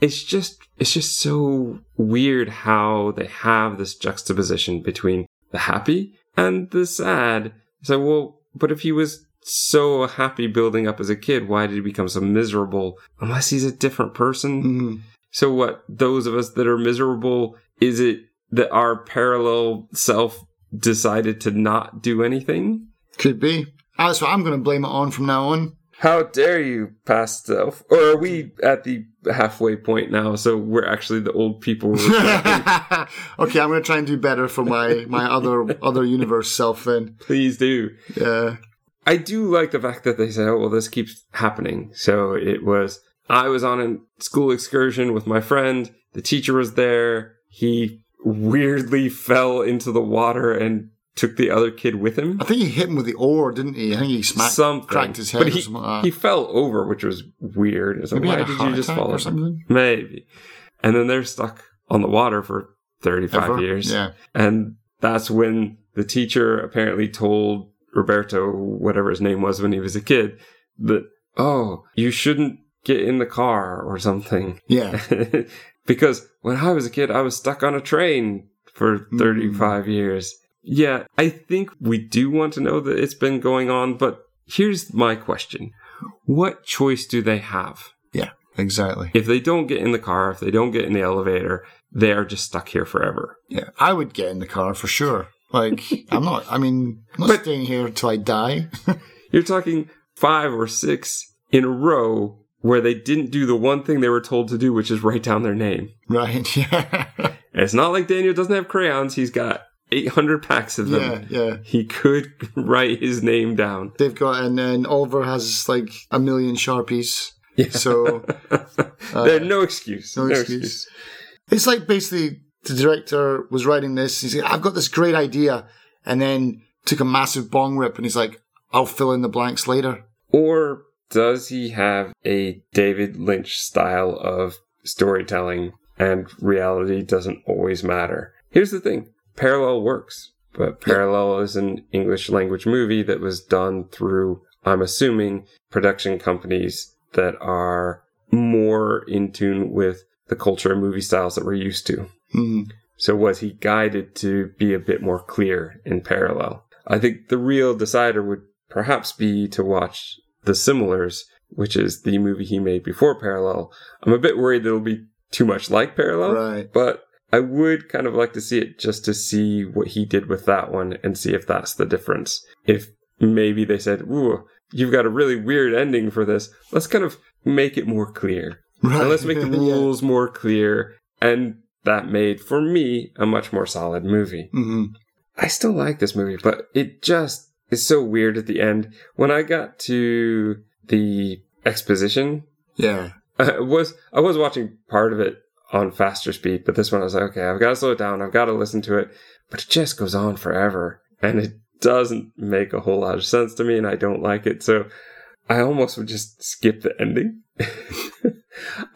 it's just it's just so weird how they have this juxtaposition between the happy and the sad. So well, but if he was so happy building up as a kid, why did he become so miserable? Unless he's a different person. hmm So what? Those of us that are miserable, is it that our parallel self decided to not do anything? Could be. That's what I'm going to blame it on from now on. How dare you, past self? Or are we at the halfway point now? So we're actually the old people. (laughs) okay, I'm going to try and do better for my my other other universe self. Then, Please do. yeah, I do like the fact that they say, oh, well, this keeps happening. So it was, I was on a school excursion with my friend. The teacher was there. He weirdly fell into the water and took the other kid with him. I think he hit him with the oar, didn't he? I think he smacked, Something. cracked his head But or he, something like he fell over, which was weird. So Maybe why did you just fall or something. Maybe. And then they're stuck on the water for 35 Ever? years. Yeah, And that's when the teacher apparently told Roberto, whatever his name was when he was a kid, that, oh, you shouldn't get in the car or something. yeah, (laughs) because when I was a kid, I was stuck on a train for mm-hmm. 35 years. Yeah, I think we do want to know that it's been going on, but here's my question. What choice do they have? yeah, exactly. If they don't get in the car, if they don't get in the elevator, they are just stuck here forever. Yeah, I would get in the car for sure. Like, (laughs) I'm not. I mean, I'm not But- staying here until I die. (laughs) You're talking five or six in a row where they didn't do the one thing they were told to do, which is write down their name. right? (laughs) Yeah, it's not like Daniel doesn't have crayons. He's got 800 packs of them. yeah, yeah. He could (laughs) write his name down. They've got, and then Oliver has like a million sharpies. Yeah. So (laughs) uh, There's no excuse. no excuse. It's like basically the director was writing this. He's like, I've got this great idea, and then took a massive bong rip, and he's like, I'll fill in the blanks later. Or does he have a David Lynch style of storytelling and reality doesn't always matter? Here's the thing parallel works, but parallel is an English language movie that was done through, I'm assuming, production companies that are more in tune with the culture and movie styles that we're used to. Hmm. So was he guided to be a bit more clear in parallel? I think the real decider would perhaps be to watch The Similars, which is the movie he made before Parallel. I'm a bit worried that it'll be too much like Parallel, Right. but I would kind of like to see it just to see what he did with that one and see if that's the difference. If maybe they said, Ooh, you've got a really weird ending for this. Let's kind of make it more clear. Right. And let's make the (laughs) Yeah. rules more clear. And that made, for me, a much more solid movie. hmm I still like this movie, but it just is so weird at the end. When I got to the exposition, Yeah. I was I was watching part of it on faster speed, but this one I was like, okay, I've got to slow it down. I've got to listen to it, but it just goes on forever, and it doesn't make a whole lot of sense to me, and I don't like it. So I almost would just skip the ending. (laughs)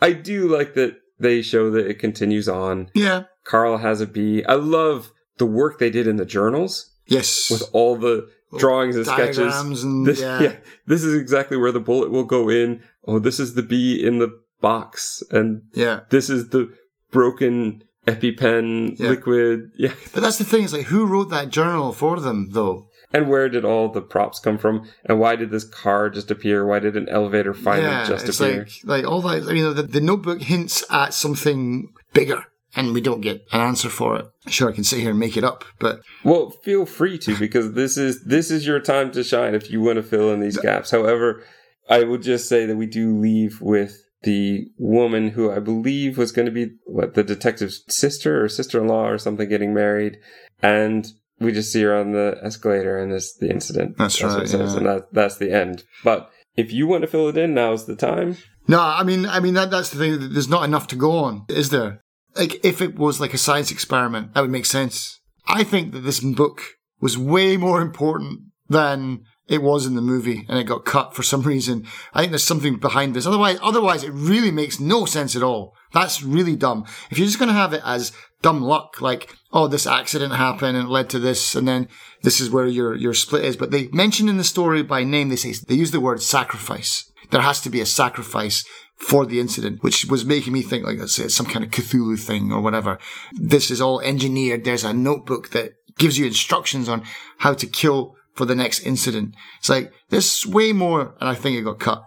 I do like that they show that it continues on. Yeah. Carl has a bee. I love the work they did in the journals Yes. with all the drawings and sketches. And This, yeah. yeah. this is exactly where the bullet will go in. Oh, this is the bee in the box, and Yeah. this is the broken EpiPen Yeah. liquid. Yeah, (laughs) But that's the thing. It's like who wrote that journal for them, though? and where did all the props come from? And why did this car just appear? Why did an elevator finally yeah, just it's appear? like like all that. I mean, the, the notebook hints at something bigger, and we don't get an answer for it. Sure, I can sit here and make it up, but Well, feel free to because this is this is your time to shine if you want to fill in these gaps. However, I would just say that we do leave with the woman who I believe was going to be what the detective's sister or sister-in-law or something getting married, and we just see her on the escalator and this the incident. That's what right, yeah. and that that's the end. But if you want to fill it in, now's the time. no, I mean, I mean that that's the thing. There's not enough to go on, is there? Like, if it was like a science experiment, that would make sense. I think that this book was way more important than it was in the movie, and it got cut for some (laughs) reason. I think there's something behind this. Otherwise, otherwise, it really makes no sense at all. That's really dumb. If you're just going to have it as dumb luck, like, oh, this accident happened and it led to this, and then this is where your your split is. But they mention in the story by name. They say they use the word sacrifice. There has to be a sacrifice for the incident, which was making me think like it's, it's some kind of Cthulhu thing or whatever. This is all engineered. There's a notebook that gives you instructions on how to kill for the next incident. It's like there's way more, and I think it got cut.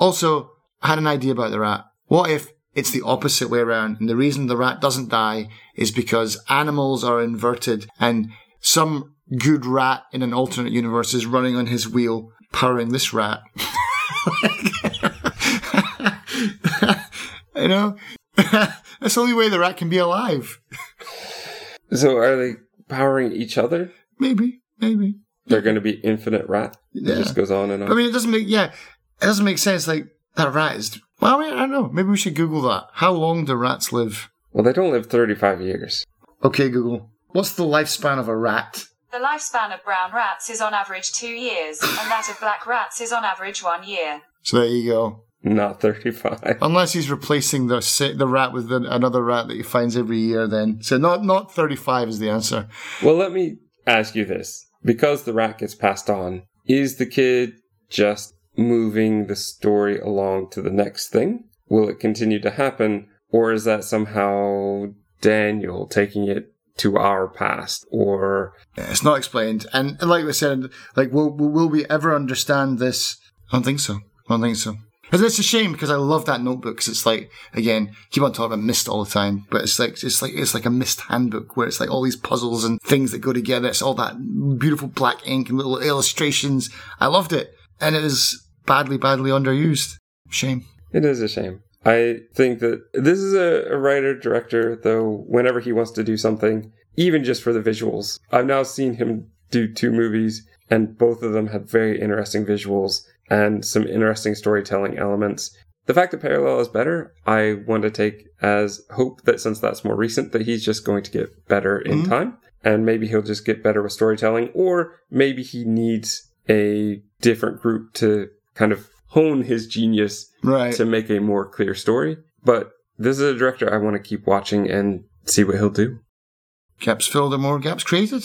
Also, I had an idea about the rat. What if it's the opposite way around, and the reason the rat doesn't die is because animals are inverted, and some good rat in an alternate universe is running on his wheel, powering this rat. (laughs) you know, (laughs) that's the only way the rat can be alive. So are they powering each other? Maybe, maybe. They're going to be infinite rat. Yeah. It just goes on and on. I mean, it doesn't make yeah, it doesn't make sense. Like that rat is. Well, I, mean, I don't know. Maybe we should Google that. How long do rats live? well, they don't live 35 years. Okay, Google. What's the lifespan of a rat? The lifespan of brown rats is on average two years, and that of black rats is on average one year. So there you go. Not 35. Unless he's replacing the the rat with the, another rat that he finds every year, then so not not thirty five is the answer. Well, let me ask you this. Because the rat gets passed on, is the kid just moving the story along to the next thing? Will it continue to happen? Or is that somehow Daniel taking it to our past? Or Yeah, it's not explained, and like we said, like will will we ever understand this? I don't think so. I don't think so. And it's a shame because I love that notebook because it's like again keep on talking about Myst all the time, but it's like it's like it's like a Myst handbook where it's like all these puzzles and things that go together. It's all that beautiful black ink and little illustrations. I loved it, and it is badly badly underused. Shame. it is a shame. I think that this is a, a writer director, though, whenever he wants to do something, even just for the visuals. I've now seen him do two movies, and both of them have very interesting visuals and some interesting storytelling elements. The fact that Parallel is better, I want to take as hope that since that's more recent, that he's just going to get better in Mhm. time. And maybe he'll just get better with storytelling, or maybe he needs a different group to kind of hone his genius Right. to make a more clear story. But this is a director I want to keep watching and see what he'll do. gaps filled and more gaps created.